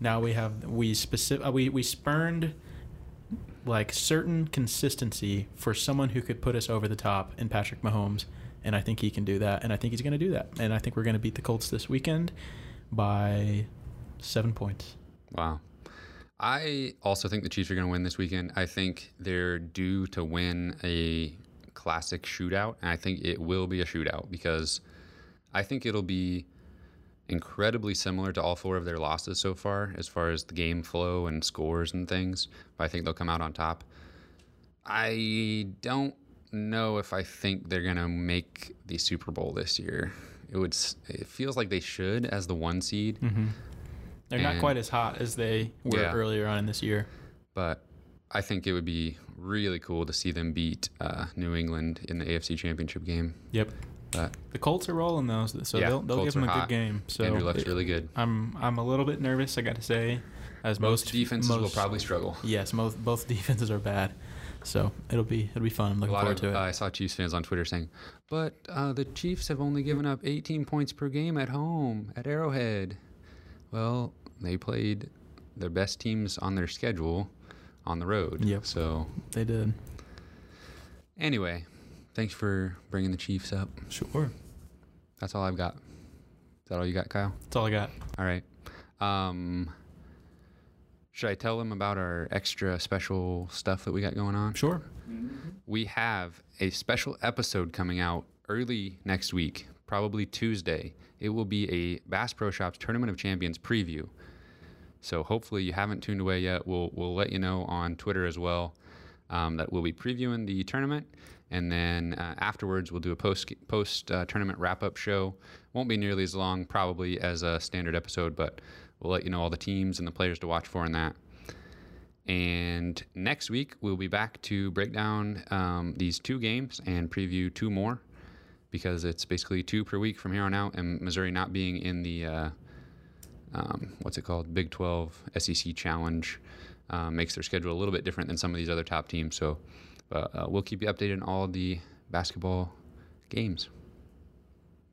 Now we have we specific uh, we we spurned like certain consistency for someone who could put us over the top in Patrick Mahomes, and I think he can do that, and I think he's going to do that, and I think we're going to beat the Colts this weekend by seven points. Wow. I also think the Chiefs are going to win this weekend. I think they're due to win a classic shootout, and I think it will be a shootout because I think it'll be incredibly similar to all four of their losses so far, as far as the game flow and scores and things. But I think they'll come out on top. I don't know if I think they're going to make the Super Bowl this year. It would. It feels like they should as the one seed. Mm-hmm. They're not quite as hot as they were Yeah. earlier on in this year. but I think it would be really cool to see them beat uh, New England in the AFC Championship game. Yep. But The Colts are rolling those, so Yeah, they'll, they'll give them a good hot. game. So Andrew Luck's really good. I'm I'm a little bit nervous. I got to say, as Most, most, defenses will probably struggle. Yes, most both [LAUGHS] defenses are bad. So it'll be it'll be fun. I'm looking forward of, to uh, it. I saw Chiefs fans on Twitter saying, "But uh, the Chiefs have only given up 18 points per game at home at Arrowhead." Well, they played their best teams on their schedule on the road. Yep. So they did. anyway, thanks for bringing the Chiefs up. Sure. That's all I've got. Is that all you got, Kyle? That's all I got. All right. Um, should I tell them about our extra special stuff that we got going on? Sure. We have a special episode coming out early next week, probably Tuesday. It will be a Bass Pro Shops Tournament of Champions preview. So hopefully you haven't tuned away yet. We'll we'll let you know on Twitter as well um, that we'll be previewing the tournament, and then uh, afterwards we'll do a post post uh, tournament wrap up show. Won't be nearly as long probably as a standard episode, but we'll let you know all the teams and the players to watch for in that. And next week, we'll be back to break down um, these two games and preview two more because it's basically two per week from here on out. And Missouri not being in the, uh, um, what's it called, Big 12 SEC Challenge uh, makes their schedule a little bit different than some of these other top teams. So uh, uh, we'll keep you updated on all the basketball games.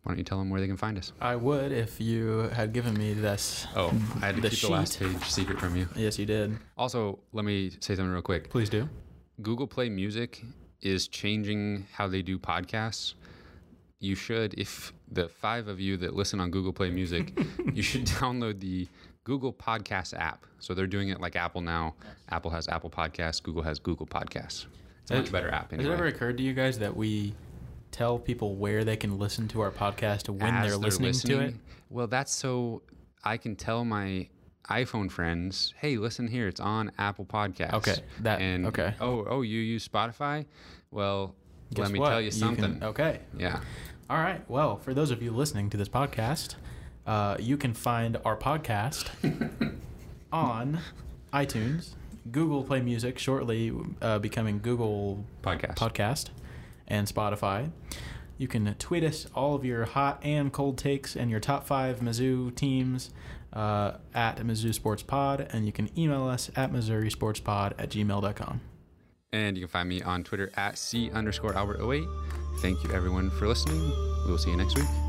Why don't you tell them where they can find us? I would if you had given me this. Oh, I had to The keep the last page secret from you. Yes, you did. Also, let me say something real quick. Please do. Google Play Music is changing how they do podcasts. You should, if the five of you that listen on Google Play Music, you should [LAUGHS] download the Google Podcast app. So they're doing it like Apple now. Apple has Apple Podcasts, Google has Google Podcasts. It's a much better app Has anyway. it ever occurred to you guys that we tell people where they can listen to our podcast when As they're, listening, to it? Well, that's so I can tell my iPhone friends, "Hey, listen here, it's on Apple Podcasts." Okay, that- and okay. Oh, oh, you use Spotify? Well, Guess let me what? tell you can- something. okay. Yeah. All right. Well, for those of you listening to this podcast, uh, you can find our podcast [LAUGHS] on iTunes, Google Play Music, shortly uh, becoming Google Podcast. Podcast, and Spotify. You can tweet us all of your hot and cold takes and your top five Mizzou teams uh, at Mizzou Sports Pod, and you can email us at Missouri Sports Pod at gmail.com. And you can find me on Twitter at C underscore Albert 08. Thank you everyone for listening. We will see you next week.